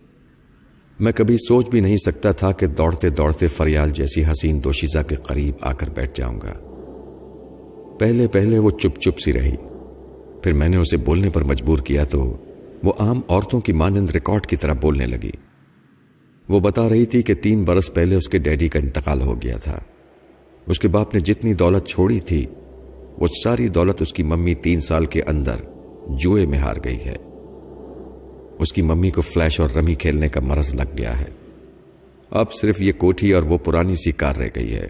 میں کبھی سوچ بھی نہیں سکتا تھا کہ دوڑتے دوڑتے فریال جیسی حسین دوشیزہ کے قریب آ کر بیٹھ جاؤں گا۔ پہلے پہلے وہ چپ چپ سی رہی۔ پھر میں نے اسے بولنے پر مجبور کیا تو وہ عام عورتوں کی مانند ریکارڈ کی طرح بولنے لگی۔ وہ بتا رہی تھی کہ تین برس پہلے اس کے ڈیڈی کا انتقال ہو گیا تھا۔ اس کے باپ نے جتنی دولت چھوڑی تھی، وہ ساری دولت اس کی ممی تین سال کے اندر جوئے میں ہار گئی ہے۔ اس کی ممی کو فلیش اور رمی کھیلنے کا مرض لگ گیا ہے۔ اب صرف یہ کوٹھی اور وہ پرانی سی کار رہ گئی ہے۔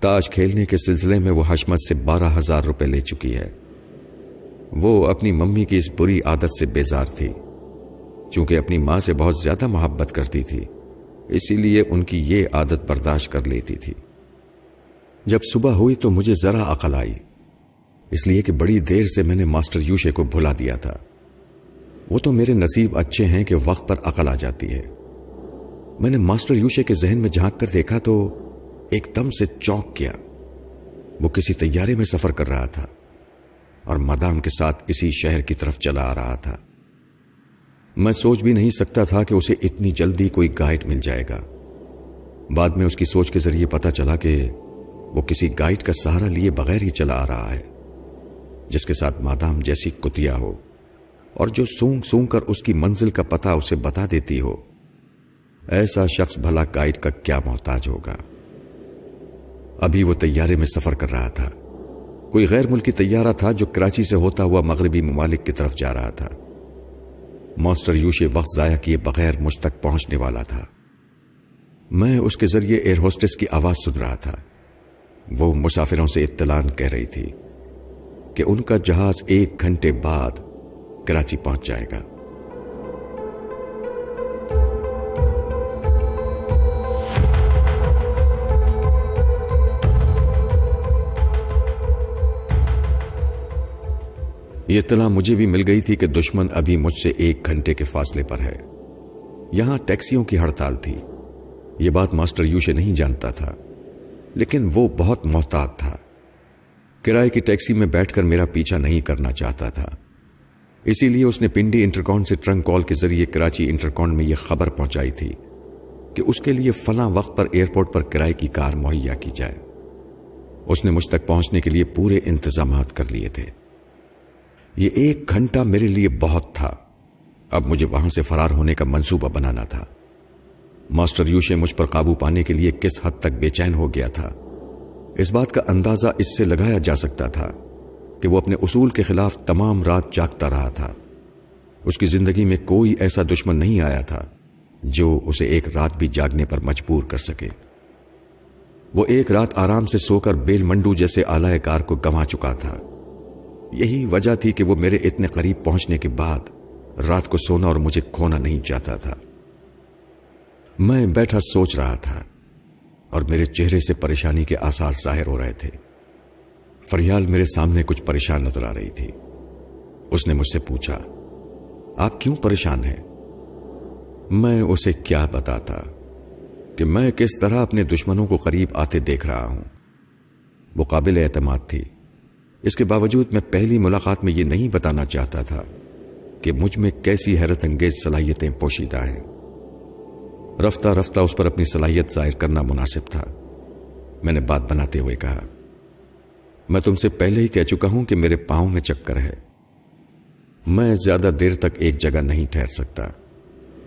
تاش کھیلنے کے سلسلے میں وہ حشمت سے بارہ ہزار روپے لے چکی ہے۔ وہ اپنی ممی کی اس بری عادت سے بیزار تھی، چونکہ اپنی ماں سے بہت زیادہ محبت کرتی تھی، اسی لیے ان کی یہ عادت برداشت کر لیتی تھی۔ جب صبح ہوئی تو مجھے ذرا عقل آئی، اس لیے کہ بڑی دیر سے میں نے ماسٹر یوشے کو بھلا دیا تھا۔ وہ تو میرے نصیب اچھے ہیں کہ وقت پر عقل آ جاتی ہے۔ میں نے ماسٹر یوشے کے ذہن میں جھانک کر دیکھا تو ایک دم سے چوک کیا وہ کسی تیارے میں سفر کر رہا تھا اور مدام کے ساتھ کسی شہر کی طرف چلا آ رہا تھا۔ میں سوچ بھی نہیں سکتا تھا کہ اسے اتنی جلدی کوئی گائیڈ مل جائے گا۔ بعد میں اس کی سوچ کے ذریعے پتا چلا کہ وہ کسی گائیڈ کا سہارا لیے بغیر ہی چلا آ رہا ہے، جس کے ساتھ مادام جیسی کتیا ہو۔ اور جو سونگ سونگ کر اس کی منزل کا پتہ اسے بتا دیتی ہو، ایسا شخص بھلا گائیڈ کا کیا محتاج ہوگا؟ ابھی وہ تیارے میں سفر کر رہا تھا۔ کوئی غیر ملکی طیارہ تھا جو کراچی سے ہوتا ہوا مغربی ممالک کی طرف جا رہا تھا۔ ماسٹر یوشے وقت ضائع کیے بغیر مجھ تک پہنچنے والا تھا۔ میں اس کے ذریعے ایئر ہوسٹس کی آواز سن رہا تھا۔ وہ مسافروں سے اطلاع کہہ رہی تھی کہ ان کا جہاز ایک گھنٹے بعد کراچی پہنچ جائے گا۔ یہ اطلاع مجھے بھی مل گئی تھی کہ دشمن ابھی مجھ سے ایک گھنٹے کے فاصلے پر ہے۔ یہاں ٹیکسیوں کی ہڑتال تھی۔ یہ بات ماسٹر یوشے نہیں جانتا تھا، لیکن وہ بہت محتاط تھا۔ کرائے کی ٹیکسی میں بیٹھ کر میرا پیچھا نہیں کرنا چاہتا تھا۔ اسی لیے اس نے پنڈی انٹرکون سے ٹرنک کال کے ذریعے کراچی انٹرکون میں یہ خبر پہنچائی تھی کہ اس کے لیے فلاں وقت پر ایئرپورٹ پر کرائے کی کار مہیا کی جائے۔ اس نے مجھ تک پہنچنے کے لیے پورے انتظامات کر لیے تھے۔ یہ ایک گھنٹہ میرے لیے بہت تھا۔ اب مجھے وہاں سے فرار ہونے کا منصوبہ بنانا تھا۔ ماسٹر یوشے مجھ پر قابو پانے کے لیے کس حد تک بے چین ہو گیا تھا۔ اس بات کا اندازہ اس سے لگایا جا سکتا تھا۔ کہ وہ اپنے اصول کے خلاف تمام رات جاگتا رہا تھا۔ اس کی زندگی میں کوئی ایسا دشمن نہیں آیا تھا جو اسے ایک رات بھی جاگنے پر مجبور کر سکے۔ وہ ایک رات آرام سے سو کر بیل منڈو جیسے آلائے کار کو گنوا چکا تھا۔ یہی وجہ تھی کہ وہ میرے اتنے قریب پہنچنے کے بعد رات کو سونا اور مجھے کھونا نہیں چاہتا تھا۔ میں بیٹھا سوچ رہا تھا اور میرے چہرے سے پریشانی کے آثار ظاہر ہو رہے تھے۔ فریال میرے سامنے کچھ پریشان نظر آ رہی تھی۔ اس نے مجھ سے پوچھا، آپ کیوں پریشان ہیں؟ میں اسے کیا بتاتا کہ میں کس طرح اپنے دشمنوں کو قریب آتے دیکھ رہا ہوں؟ وہ قابل اعتماد تھی۔ اس کے باوجود میں پہلی ملاقات میں یہ نہیں بتانا چاہتا تھا کہ مجھ میں کیسی حیرت انگیز صلاحیتیں پوشیدہ ہیں۔ رفتہ رفتہ اس پر اپنی صلاحیت ظاہر کرنا مناسب تھا۔ میں نے بات بناتے ہوئے کہا میں تم سے پہلے ہی کہہ چکا ہوں کہ میرے پاؤں میں چکر ہے۔ میں زیادہ دیر تک ایک جگہ نہیں ٹھہر سکتا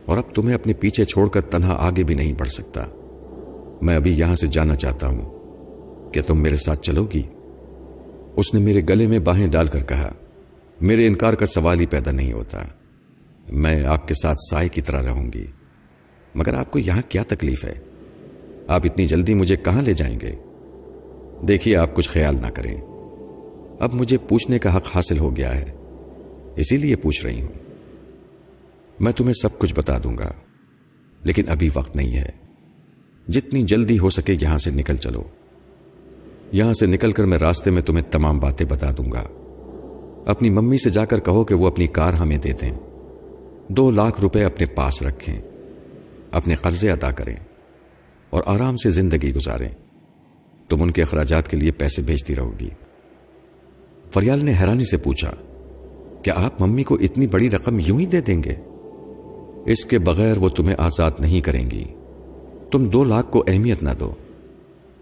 اور اب تمہیں اپنے پیچھے چھوڑ کر تنہا آگے بھی نہیں بڑھ سکتا۔ میں ابھی یہاں سے جانا چاہتا ہوں کہ تم میرے ساتھ چلو گی۔ اس نے میرے گلے میں باہیں ڈال کر کہا، میرے انکار کا سوال ہی پیدا نہیں ہوتا۔ میں آپ کے ساتھ سائے کی طرح رہوں گی۔ مگر آپ کو یہاں کیا تکلیف ہے؟ آپ اتنی جلدی مجھے کہاں لے جائیں گے؟ دیکھیے آپ کچھ خیال نہ کریں۔ اب مجھے پوچھنے کا حق حاصل ہو گیا ہے، اسی لیے پوچھ رہی ہوں۔ میں تمہیں سب کچھ بتا دوں گا، لیکن ابھی وقت نہیں ہے۔ جتنی جلدی ہو سکے یہاں سے نکل چلو۔ یہاں سے نکل کر میں راستے میں تمہیں تمام باتیں بتا دوں گا۔ اپنی ممی سے جا کر کہو کہ وہ اپنی کار ہمیں دے دیں۔ دو لاکھ روپے اپنے پاس رکھیں، اپنے قرضے ادا کریں اور آرام سے زندگی گزاریں۔ تم ان کے اخراجات کے لیے پیسے بھیجتی رہو گی۔ فریال نے حیرانی سے پوچھا، کیا آپ ممی کو اتنی بڑی رقم یوں ہی دے دیں گے؟ اس کے بغیر وہ تمہیں آزاد نہیں کریں گی۔ تم دو لاکھ کو اہمیت نہ دو۔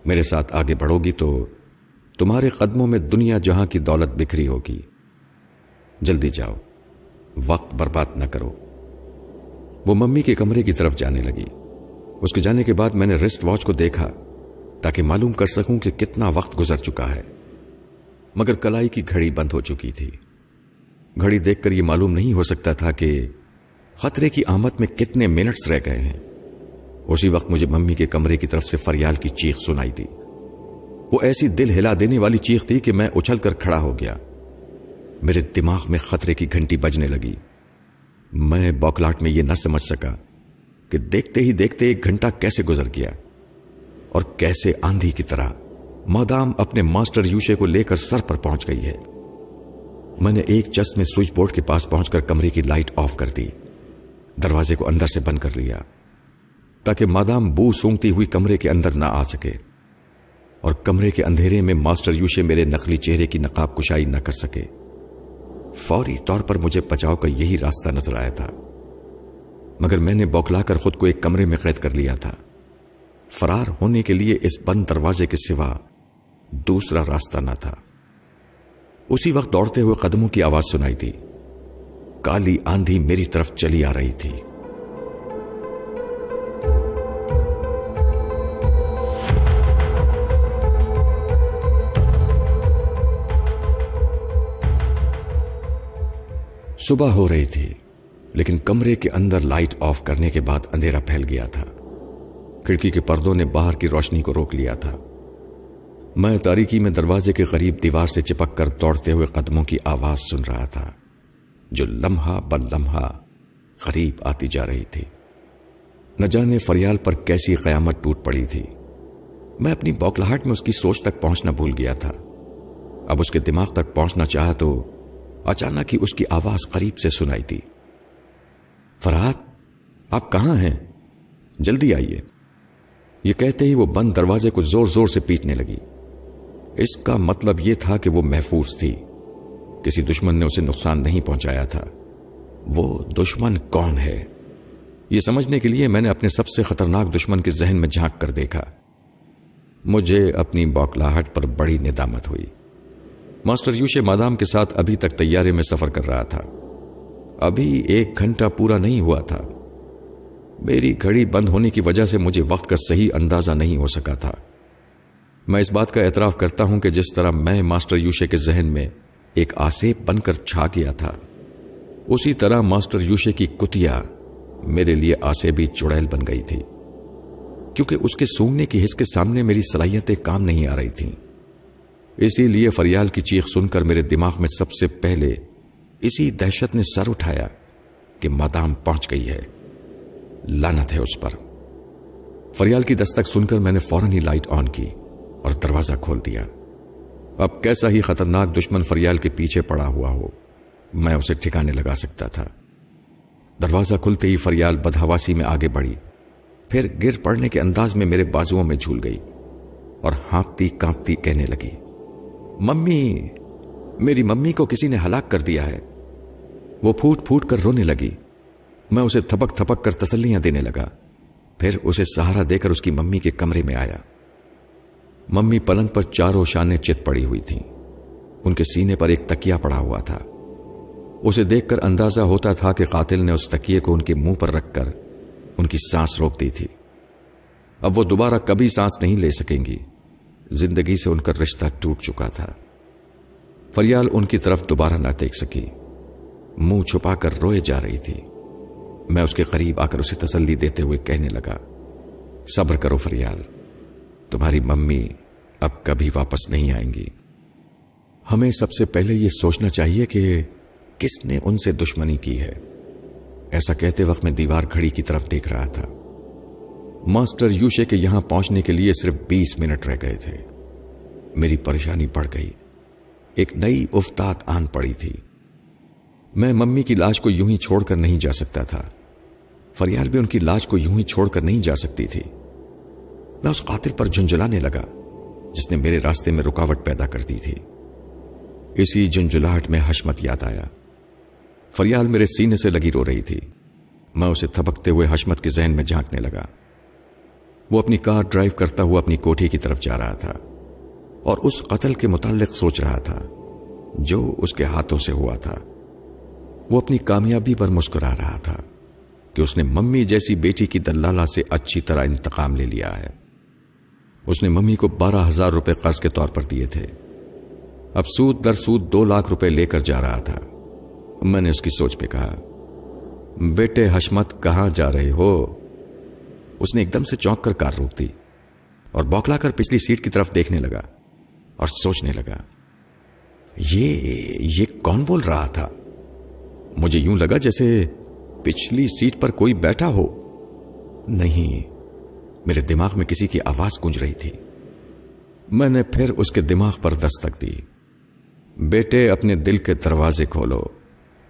میرے ساتھ آگے بڑھو گی تو تمہارے قدموں میں دنیا جہاں کی دولت بکھری ہوگی۔ جلدی جاؤ، وقت برباد نہ کرو۔ وہ ممی کے کمرے کی طرف جانے لگی۔ اس کے جانے کے بعد میں نے رسٹ واچ کو دیکھا۔ تاکہ معلوم کر سکوں کہ کتنا وقت گزر چکا ہے۔ مگر کلائی کی گھڑی بند ہو چکی تھی۔ گھڑی دیکھ کر یہ معلوم نہیں ہو سکتا تھا کہ خطرے کی آمد میں کتنے منٹس رہ گئے ہیں۔ اسی وقت مجھے ممی کے کمرے کی طرف سے فریال کی چیخ سنائی دی۔ وہ ایسی دل ہلا دینے والی چیخ تھی کہ میں اچھل کر کھڑا ہو گیا۔ میرے دماغ میں خطرے کی گھنٹی بجنے لگی۔ میں بوکلاٹ میں یہ نہ سمجھ سکا کہ دیکھتے ہی دیکھتے ایک گھنٹہ کیسے گزر گیا۔ اور کیسے آندھی کی طرح مادام اپنے ماسٹر یوشے کو لے کر سر پر پہنچ گئی ہے۔ میں نے ایک چس میں سوئچ بورڈ کے پاس پہنچ کر کمرے کی لائٹ آف کر دی۔ دروازے کو اندر سے بند کر لیا تاکہ مادام بو سونگتی ہوئی کمرے کے اندر نہ آ سکے اور کمرے کے اندھیرے میں ماسٹر یوشے میرے نقلی چہرے کی نقاب کشائی نہ کر سکے۔ فوری طور پر مجھے بچاؤ کا یہی راستہ نظر آیا تھا۔ مگر میں نے بوکلا کر خود کو ایک کمرے میں قید کر لیا تھا۔ فرار ہونے کے لیے اس بند دروازے کے سوا دوسرا راستہ نہ تھا۔ اسی وقت دوڑتے ہوئے قدموں کی آواز سنائی تھی کالی آندھی میری طرف چلی آ رہی تھی۔ صبح ہو رہی تھی، لیکن کمرے کے اندر لائٹ آف کرنے کے بعد اندھیرا پھیل گیا تھا۔ کھڑکی کے پردوں نے باہر کی روشنی کو روک لیا تھا۔ میں تاریکی میں دروازے کے قریب دیوار سے چپک کر دوڑتے ہوئے قدموں کی آواز سن رہا تھا، جو لمحہ بل لمحہ قریب آتی جا رہی تھی۔ نہ جانے فریال پر کیسی قیامت ٹوٹ پڑی تھی۔ میں اپنی بوکلاہٹ میں اس کی سوچ تک پہنچنا بھول گیا تھا۔ اب اس کے دماغ تک پہنچنا چاہا تو اچانک ہی اس کی آواز قریب سے سنائی تھی فرحت، آپ کہاں ہیں؟ جلدی آئیے۔ یہ کہتے ہی وہ بند دروازے کو زور زور سے پیٹنے لگی۔ اس کا مطلب یہ تھا کہ وہ محفوظ تھی۔ کسی دشمن نے اسے نقصان نہیں پہنچایا تھا۔ وہ دشمن کون ہے؟ یہ سمجھنے کے لیے میں نے اپنے سب سے خطرناک دشمن کے ذہن میں جھانک کر دیکھا۔ مجھے اپنی بوکلاہٹ پر بڑی ندامت ہوئی۔ ماسٹر یوشے مادام کے ساتھ ابھی تک تیارے میں سفر کر رہا تھا۔ ابھی ایک گھنٹہ پورا نہیں ہوا تھا۔ میری گھڑی بند ہونے کی وجہ سے مجھے وقت کا صحیح اندازہ نہیں ہو سکا تھا۔ میں اس بات کا اعتراف کرتا ہوں کہ جس طرح میں ماسٹر یوشے کے ذہن میں ایک آسیب بن کر چھا گیا تھا، اسی طرح ماسٹر یوشے کی کتیا میرے لیے آسیبی چڑیل بن گئی تھی۔ کیونکہ اس کے سونگنے کی حص کے سامنے میری صلاحیتیں کام نہیں آ رہی تھیں۔ اسی لیے فریال کی چیخ سن کر میرے دماغ میں سب سے پہلے اسی دہشت نے سر اٹھایا کہ مادام پہنچ گئی ہے۔ لانت ہے اس پر۔ فریال کی دستک سن کر میں نے فوراً ہی لائٹ آن کی اور دروازہ کھول دیا۔ اب کیسا ہی خطرناک دشمن فریال کے پیچھے پڑا ہوا ہو، میں اسے ٹھکانے لگا سکتا تھا۔ دروازہ کھلتے ہی فریال بدہواسی میں آگے بڑھی۔ پھر گر پڑنے کے انداز میں میرے بازوؤں میں جھول گئی اور ہانپتی کانپتی کہنے لگی، ممی، میری ممی کو کسی نے ہلاک کر دیا ہے۔ وہ پھوٹ پھوٹ کر رونے لگی۔ میں اسے تھپک تھپک کر تسلیاں دینے لگا۔ پھر اسے سہارا دے کر اس کی ممی کے کمرے میں آیا۔ ممی پلنگ پر چاروں شانے چت پڑی ہوئی تھیں۔ ان کے سینے پر ایک تکیا پڑا ہوا تھا۔ اسے دیکھ کر اندازہ ہوتا تھا کہ قاتل نے اس تکیے کو ان کے منہ پر رکھ کر ان کی سانس روک دی تھی۔ اب وہ دوبارہ کبھی سانس نہیں لے سکیں گی۔ زندگی سے ان کا رشتہ ٹوٹ چکا تھا۔ فریال ان کی طرف دوبارہ نہ دیکھ سکی۔ منہ چھپا کر روئے جا رہی تھی۔ میں اس کے قریب آ کر اسے تسلی دیتے ہوئے کہنے لگا، صبر کرو فریال، تمہاری ممی اب کبھی واپس نہیں آئیں گی۔ ہمیں سب سے پہلے یہ سوچنا چاہیے کہ کس نے ان سے دشمنی کی ہے۔ ایسا کہتے وقت میں دیوار گھڑی کی طرف دیکھ رہا تھا۔ ماسٹر یوشے کے یہاں پہنچنے کے لیے صرف بیس منٹ رہ گئے تھے۔ میری پریشانی بڑھ گئی۔ ایک نئی افتاد آن پڑی تھی۔ میں ممی کی لاش کو یوں ہی چھوڑ کر نہیں جا سکتا تھا۔ فریال بھی ان کی لاش کو یوں ہی چھوڑ کر نہیں جا سکتی تھی۔ میں اس قاتل پر جھنجھلانے لگا، جس نے میرے راستے میں رکاوٹ پیدا کر دی تھی۔ اسی جھنجھلاہٹ میں حشمت یاد آیا۔ فریال میرے سینے سے لگی رو رہی تھی۔ میں اسے تھبکتے ہوئے حشمت کے ذہن میں جھانکنے لگا۔ وہ اپنی کار ڈرائیو کرتا ہوا اپنی کوٹھی کی طرف جا رہا تھا اور اس قتل کے متعلق سوچ رہا تھا، جو اس کے ہاتھوں سے ہوا تھا۔ وہ اپنی کامیابی پر مسکرا رہا تھا۔ کہ اس نے ممی جیسی بیٹی کی دلالہ سے اچھی طرح انتقام لے لیا ہے۔ اس نے ممی کو بارہ ہزار روپے قرض کے طور پر دیے تھے۔ اب سود در سود دو لاکھ روپے لے کر جا رہا تھا۔ میں نے اس کی سوچ پہ کہا، بیٹے حشمت کہاں جا رہے ہو؟ اس نے ایک دم سے چونک کر کار روک دی اور بوکلا کر پچھلی سیٹ کی طرف دیکھنے لگا اور سوچنے لگا، یہ یہ کون بول رہا تھا؟ مجھے یوں لگا جیسے پچھلی سیٹ پر کوئی بیٹھا ہو؟ نہیں، میرے دماغ میں کسی کی آواز گونج رہی تھی۔ میں نے پھر اس کے دماغ پر دستک دی۔ بیٹے، اپنے دل کے دروازے کھولو۔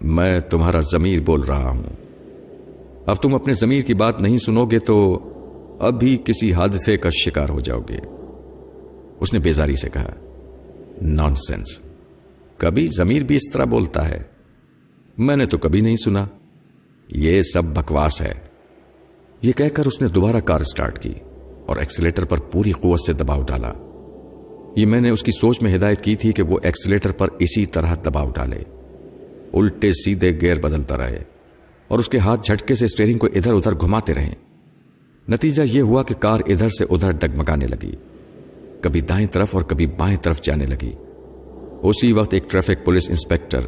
میں تمہارا ضمیر بول رہا ہوں۔ اب تم اپنے ضمیر کی بات نہیں سنو گے تو اب بھی کسی حادثے کا شکار ہو جاؤ گے۔ اس نے بیزاری سے کہا نان سینس کبھی ضمیر بھی اس طرح بولتا ہے۔ میں نے تو کبھی نہیں سنا۔ یہ سب بکواس ہے۔ یہ کہہ کر اس نے دوبارہ کار سٹارٹ کی اور ایکسیلیٹر پر پوری قوت سے دباؤ ڈالا۔ یہ میں نے اس کی سوچ میں ہدایت کی تھی کہ وہ ایکسیلیٹر پر اسی طرح دباؤ ڈالے۔ الٹے سیدھے گیئر بدلتا رہے اور اس کے ہاتھ جھٹکے سے اسٹیئرنگ کو ادھر ادھر گھماتے رہے نتیجہ یہ ہوا کہ کار ادھر سے ادھر ڈگمگانے لگی۔ کبھی دائیں طرف اور کبھی بائیں طرف جانے لگی۔ اسی وقت ایک ٹریفک پولیس انسپیکٹر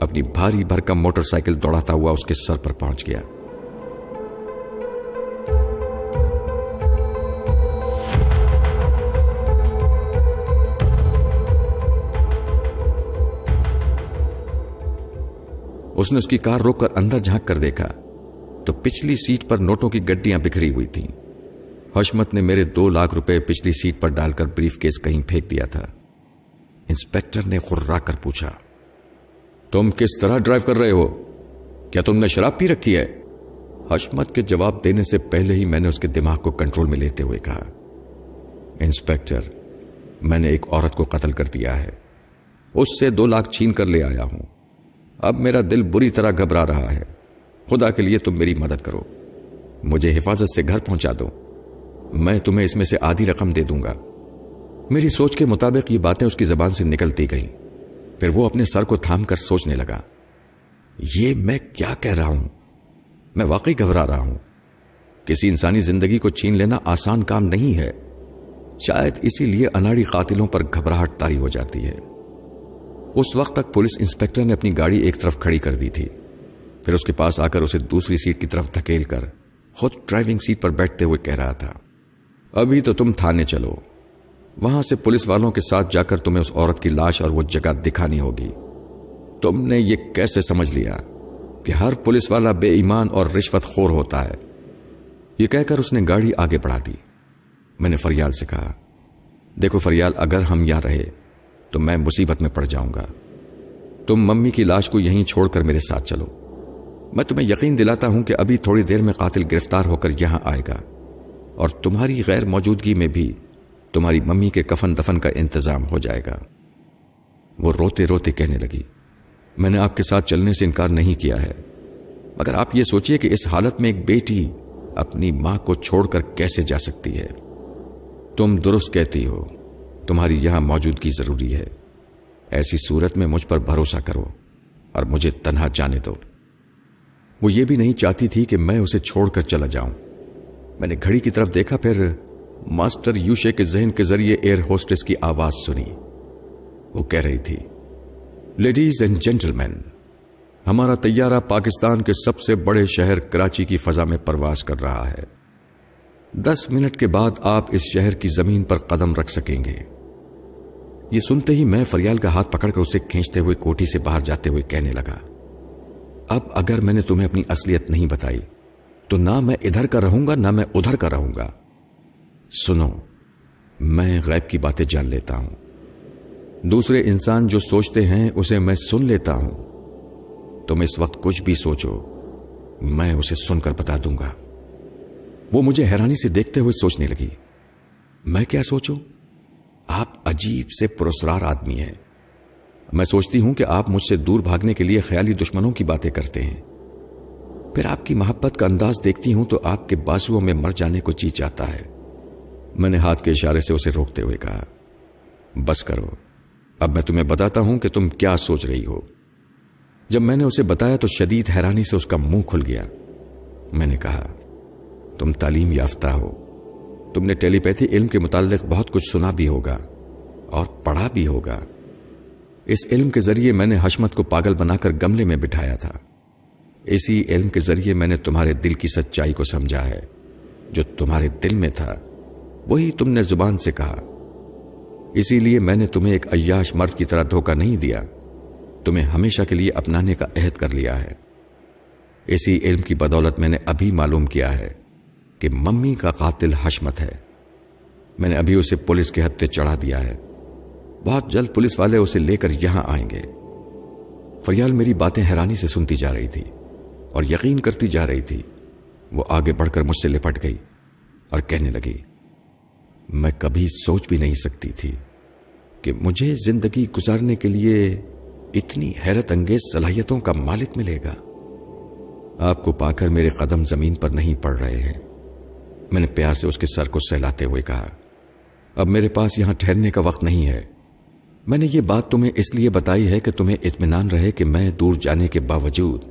اپنی بھاری بھرکم موٹر سائیکل دوڑاتا ہوا اس کے سر پر پہنچ گیا۔ اس نے اس کی کار روک کر اندر جھانک کر دیکھا۔ تو پچھلی سیٹ پر نوٹوں کی گڈیاں بکھری ہوئی تھیں۔ حشمت نے میرے دو لاکھ روپے پچھلی سیٹ پر ڈال کر بریف کیس کہیں پھینک دیا تھا۔ انسپیکٹر نے خرا کر پوچھا۔ تم کس طرح ڈرائیو کر رہے ہو؟ کیا تم نے شراب پی رکھی ہے؟ حشمت کے جواب دینے سے پہلے ہی میں نے اس کے دماغ کو کنٹرول میں لیتے ہوئے کہا انسپیکٹر میں نے ایک عورت کو قتل کر دیا ہے۔ اس سے دو لاکھ چھین کر لے آیا ہوں۔ اب میرا دل بری طرح گھبرا رہا ہے۔ خدا کے لیے تم میری مدد کرو۔ مجھے حفاظت سے گھر پہنچا دو۔ میں تمہیں اس میں سے آدھی رقم دے دوں گا۔ میری سوچ کے مطابق یہ باتیں اس کی زبان سے نکلتی گئیں۔ پھر وہ اپنے سر کو تھام کر سوچنے لگا، یہ میں کیا کہہ رہا ہوں؟ میں واقعی گھبرا رہا ہوں۔ کسی انسانی زندگی کو چھین لینا آسان کام نہیں ہے۔ شاید اسی لیے اناڑی قاتلوں پر گھبراہٹ تاری ہو جاتی ہے۔ اس وقت تک پولیس انسپیکٹر نے اپنی گاڑی ایک طرف کھڑی کر دی تھی۔ پھر اس کے پاس آ کر اسے دوسری سیٹ کی طرف دھکیل کر خود ڈرائیونگ سیٹ پر بیٹھتے ہوئے کہہ رہا تھا، ابھی تو تم تھانے چلو۔ وہاں سے پولیس والوں کے ساتھ جا کر تمہیں اس عورت کی لاش اور وہ جگہ دکھانی ہوگی۔ تم نے یہ کیسے سمجھ لیا کہ ہر پولیس والا بے ایمان اور رشوت خور ہوتا ہے؟ یہ کہہ کر اس نے گاڑی آگے بڑھا دی۔ میں نے فریال سے کہا، دیکھو فریال، اگر ہم یہاں رہے تو میں مصیبت میں پڑ جاؤں گا۔ تم ممی کی لاش کو یہیں چھوڑ کر میرے ساتھ چلو۔ میں تمہیں یقین دلاتا ہوں کہ ابھی تھوڑی دیر میں قاتل گرفتار ہو کر یہاں آئے گا اور تمہاری غیر موجودگی میں بھی تمہاری ممی کے کفن دفن کا انتظام ہو جائے گا۔ وہ روتے روتے کہنے لگی، میں نے آپ کے ساتھ چلنے سے انکار نہیں کیا ہے۔ مگر آپ یہ سوچئے کہ اس حالت میں ایک بیٹی اپنی ماں کو چھوڑ کر کیسے جا سکتی ہے۔ تم درست کہتی ہو، تمہاری یہاں موجودگی ضروری ہے۔ ایسی صورت میں مجھ پر بھروسہ کرو اور مجھے تنہا جانے دو۔ وہ یہ بھی نہیں چاہتی تھی کہ میں اسے چھوڑ کر چلا جاؤں۔ میں نے گھڑی کی طرف دیکھا، پھر ماسٹر یوشے کے ذہن کے ذریعے ایئر ہوسٹس کی آواز سنی۔ وہ کہہ رہی تھی لیڈیز اینڈ جینٹل مین ہمارا طیارہ پاکستان کے سب سے بڑے شہر کراچی کی فضا میں پرواز کر رہا ہے۔ دس منٹ کے بعد آپ اس شہر کی زمین پر قدم رکھ سکیں گے۔ یہ سنتے ہی میں فریال کا ہاتھ پکڑ کر اسے کھینچتے ہوئے کوٹھی سے باہر جاتے ہوئے کہنے لگا، اب اگر میں نے تمہیں اپنی اصلیت نہیں بتائی، تو نہ میں ادھر کا رہوں گا، نہ میں ادھر کا رہوں گا۔ سنو، میں غیب کی باتیں جان لیتا ہوں۔ دوسرے انسان جو سوچتے ہیں، اسے میں سن لیتا ہوں۔ تم اس وقت کچھ بھی سوچو، میں اسے سن کر بتا دوں گا۔ وہ مجھے حیرانی سے دیکھتے ہوئے سوچنے لگی، میں کیا سوچوں؟ آپ عجیب سے پرسرار آدمی ہیں۔ میں سوچتی ہوں کہ آپ مجھ سے دور بھاگنے کے لیے خیالی دشمنوں کی باتیں کرتے ہیں۔ پھر آپ کی محبت کا انداز دیکھتی ہوں تو آپ کے بازوؤں میں مر جانے کو چی چاہتا ہے۔ میں نے ہاتھ کے اشارے سے اسے روکتے ہوئے کہا، بس کرو، اب میں تمہیں بتاتا ہوں کہ تم کیا سوچ رہی ہو. جب میں نے اسے بتایا تو شدید حیرانی سے اس کا منہ کھل گیا۔ میں نے کہا، تم تعلیم یافتہ ہو۔ تم نے ٹیلی پیتھی علم کے متعلق بہت کچھ سنا بھی ہوگا اور پڑھا بھی ہوگا۔ اس علم کے ذریعے میں نے حشمت کو پاگل بنا کر گملے میں بٹھایا تھا۔ اسی علم کے ذریعے میں نے تمہارے دل کی سچائی کو سمجھا ہے، جو تمہارے دل میں تھا۔ وہی تم نے زبان سے کہا۔ اسی لیے میں نے تمہیں ایک عیاش مرد کی طرح دھوکہ نہیں دیا۔ تمہیں ہمیشہ کے لیے اپنانے کا عہد کر لیا ہے۔ اسی علم کی بدولت میں نے ابھی معلوم کیا ہے کہ ممی کا قاتل حشمت ہے۔ میں نے ابھی اسے پولیس کے ہتھے چڑھا دیا ہے۔ بہت جلد پولیس والے اسے لے کر یہاں آئیں گے۔ فریال میری باتیں حیرانی سے سنتی جا رہی تھی اور یقین کرتی جا رہی تھی۔ وہ آگے بڑھ کر مجھ سے لپٹ گئی اور کہنے لگی میں کبھی سوچ بھی نہیں سکتی تھی کہ مجھے زندگی گزارنے کے لیے اتنی حیرت انگیز صلاحیتوں کا مالک ملے گا۔ آپ کو پا کر میرے قدم زمین پر نہیں پڑ رہے ہیں۔ میں نے پیار سے اس کے سر کو سہلاتے ہوئے کہا، اب میرے پاس یہاں ٹھہرنے کا وقت نہیں ہے۔ میں نے یہ بات تمہیں اس لیے بتائی ہے کہ تمہیں اطمینان رہے کہ میں دور جانے کے باوجود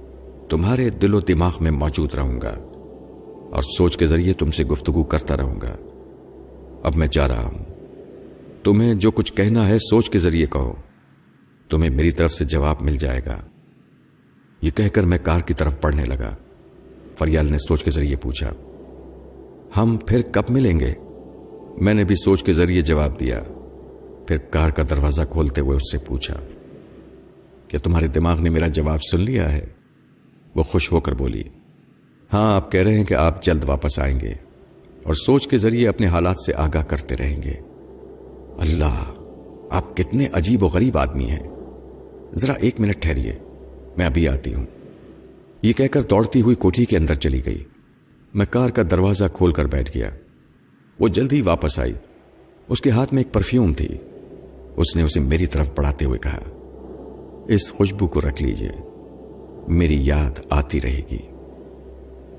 تمہارے دل و دماغ میں موجود رہوں گا اور سوچ کے ذریعے تم سے گفتگو کرتا رہوں گا۔ اب میں جا رہا ہوں۔ تمہیں جو کچھ کہنا ہے سوچ کے ذریعے کہو۔ تمہیں میری طرف سے جواب مل جائے گا۔ یہ کہہ کر میں کار کی طرف پڑھنے لگا۔ فریال نے سوچ کے ذریعے پوچھا۔ ہم پھر کب ملیں گے؟ میں نے بھی سوچ کے ذریعے جواب دیا۔ پھر کار کا دروازہ کھولتے ہوئے اس سے پوچھا۔ کہ تمہارے دماغ نے میرا جواب سن لیا ہے؟ وہ خوش ہو کر بولی۔ ہاں آپ کہہ رہے ہیں کہ آپ جلد واپس آئیں گے۔ اور سوچ کے ذریعے اپنے حالات سے آگاہ کرتے رہیں گے۔ اللہ، آپ کتنے عجیب و غریب آدمی ہیں۔ ذرا ایک منٹ ٹھہریے، میں ابھی آتی ہوں۔ یہ کہہ کر دوڑتی ہوئی کوٹھی کے اندر چلی گئی۔ میں کار کا دروازہ کھول کر بیٹھ گیا۔ وہ جلدی واپس آئی۔ اس کے ہاتھ میں ایک پرفیوم تھی۔ اس نے اسے میری طرف بڑھاتے ہوئے کہا، اس خوشبو کو رکھ لیجیے۔ میری یاد آتی رہے گی۔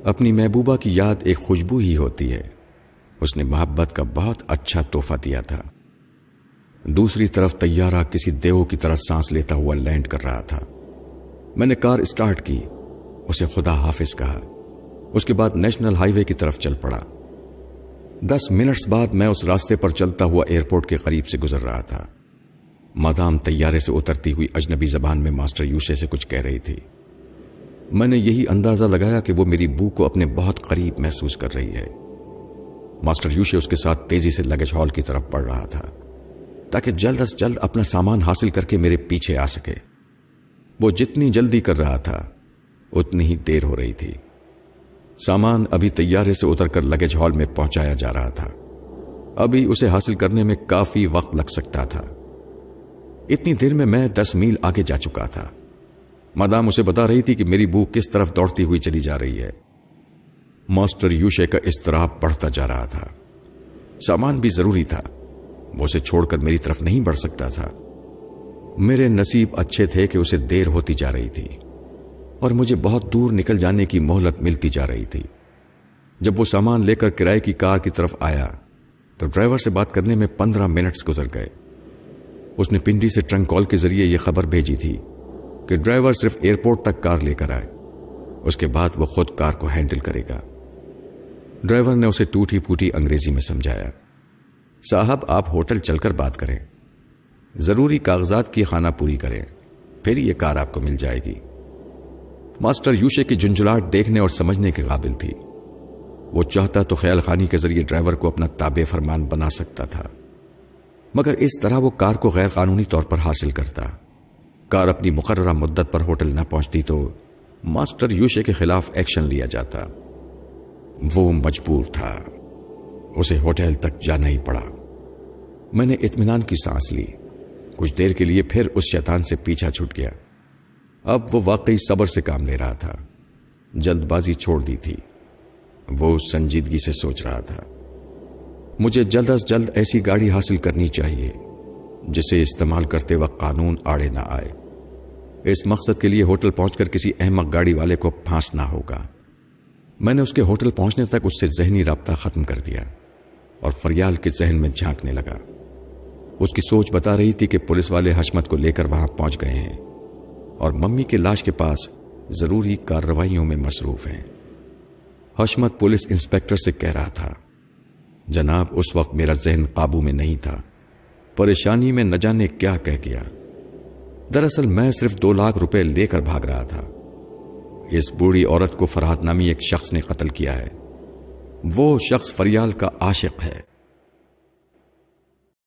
اپنی محبوبہ کی یاد ایک خوشبو ہی ہوتی ہے۔ اس نے محبت کا بہت اچھا تحفہ دیا تھا۔ دوسری طرف تیارہ کسی دیو کی طرح سانس لیتا ہوا لینڈ کر رہا تھا۔ میں نے کار اسٹارٹ کی، اسے خدا حافظ کہا۔ اس کے بعد نیشنل ہائی وے کی طرف چل پڑا۔ دس منٹس بعد میں اس راستے پر چلتا ہوا ایئرپورٹ کے قریب سے گزر رہا تھا۔ مادام تیارے سے اترتی ہوئی اجنبی زبان میں ماسٹر یوشے سے کچھ کہہ رہی تھی۔ میں نے یہی اندازہ لگایا کہ وہ میری بو کو اپنے بہت قریب محسوس کر رہی ہے۔ ماسٹر یوشے اس کے ساتھ تیزی سے لگیج ہال کی طرف پڑ رہا تھا، تاکہ جلد از جلد اپنا سامان حاصل کر کے میرے پیچھے آ سکے۔ وہ جتنی جلدی کر رہا تھا، اتنی ہی دیر ہو رہی تھی۔ سامان ابھی تیارے سے اتر کر لگیج ہال میں پہنچایا جا رہا تھا۔ ابھی اسے حاصل کرنے میں کافی وقت لگ سکتا تھا۔ اتنی دیر میں میں دس میل آگے جا چکا تھا۔ مادام اسے بتا رہی تھی کہ میری بو کس طرف دوڑتی ہوئی چلی جا رہی ہے۔ ماسٹر یوشے کا اضطراب بڑھتا جا رہا تھا۔ سامان بھی ضروری تھا۔ وہ اسے چھوڑ کر میری طرف نہیں بڑھ سکتا تھا۔ میرے نصیب اچھے تھے کہ اسے دیر ہوتی جا رہی تھی اور مجھے بہت دور نکل جانے کی مہلت ملتی جا رہی تھی۔ جب وہ سامان لے کر کرائے کی کار کی طرف آیا، تو ڈرائیور سے بات کرنے میں پندرہ منٹس گزر گئے۔ اس نے پنڈی سے ٹرنک کال کے ذریعے یہ خبر بھیجی تھی کہ ڈرائیور صرف ایئرپورٹ تک کار لے کر آئے۔ اس کے بعد وہ خود کار کو ہینڈل کرے گا۔ ڈرائیور نے اسے ٹوٹی پوٹی انگریزی میں سمجھایا۔ صاحب، آپ ہوٹل چل کر بات کریں۔ ضروری کاغذات کی خانہ پوری کریں۔ پھر یہ کار آپ کو مل جائے گی۔ ماسٹر یوشے کی جنجلاٹ دیکھنے اور سمجھنے کے قابل تھی۔ وہ چاہتا تو خیال خانی کے ذریعے ڈرائیور کو اپنا تابع فرمان بنا سکتا تھا۔ مگر اس طرح وہ کار کو غیر قانونی طور پر حاصل کرتا۔ کار اپنی مقررہ مدت پر ہوٹل نہ پہنچتی تو ماسٹر یوشے کے خلاف ایکشن لیا جاتا۔ وہ مجبور تھا۔ اسے ہوٹل تک جانا ہی پڑا۔ میں نے اطمینان کی سانس لی۔ کچھ دیر کے لیے پھر اس شیطان سے پیچھا چھوٹ گیا۔ اب وہ واقعی صبر سے کام لے رہا تھا۔ جلد بازی چھوڑ دی تھی۔ وہ سنجیدگی سے سوچ رہا تھا۔ مجھے جلد از جلد ایسی گاڑی حاصل کرنی چاہیے، جسے استعمال کرتے وقت قانون آڑے نہ آئے۔ اس مقصد کے لیے ہوٹل پہنچ کر کسی احمق گاڑی والے کو پھانسنا ہوگا۔ میں نے اس کے ہوٹل پہنچنے تک اس سے ذہنی رابطہ ختم کر دیا اور فریال کے ذہن میں جھانکنے لگا۔ اس کی سوچ بتا رہی تھی کہ پولیس والے حشمت کو لے کر وہاں پہنچ گئے ہیں اور ممی کے لاش کے پاس ضروری کارروائیوں میں مصروف ہیں۔ حشمت پولیس انسپیکٹر سے کہہ رہا تھا، جناب، اس وقت میرا ذہن قابو میں نہیں تھا۔ پریشانی میں نہ جانے کیا کہہ گیا۔ دراصل میں صرف دو لاکھ روپے لے کر بھاگ رہا تھا۔ اس بوڑھی عورت کو فرحت نامی ایک شخص نے قتل کیا ہے۔ وہ شخص فریال کا عاشق ہے۔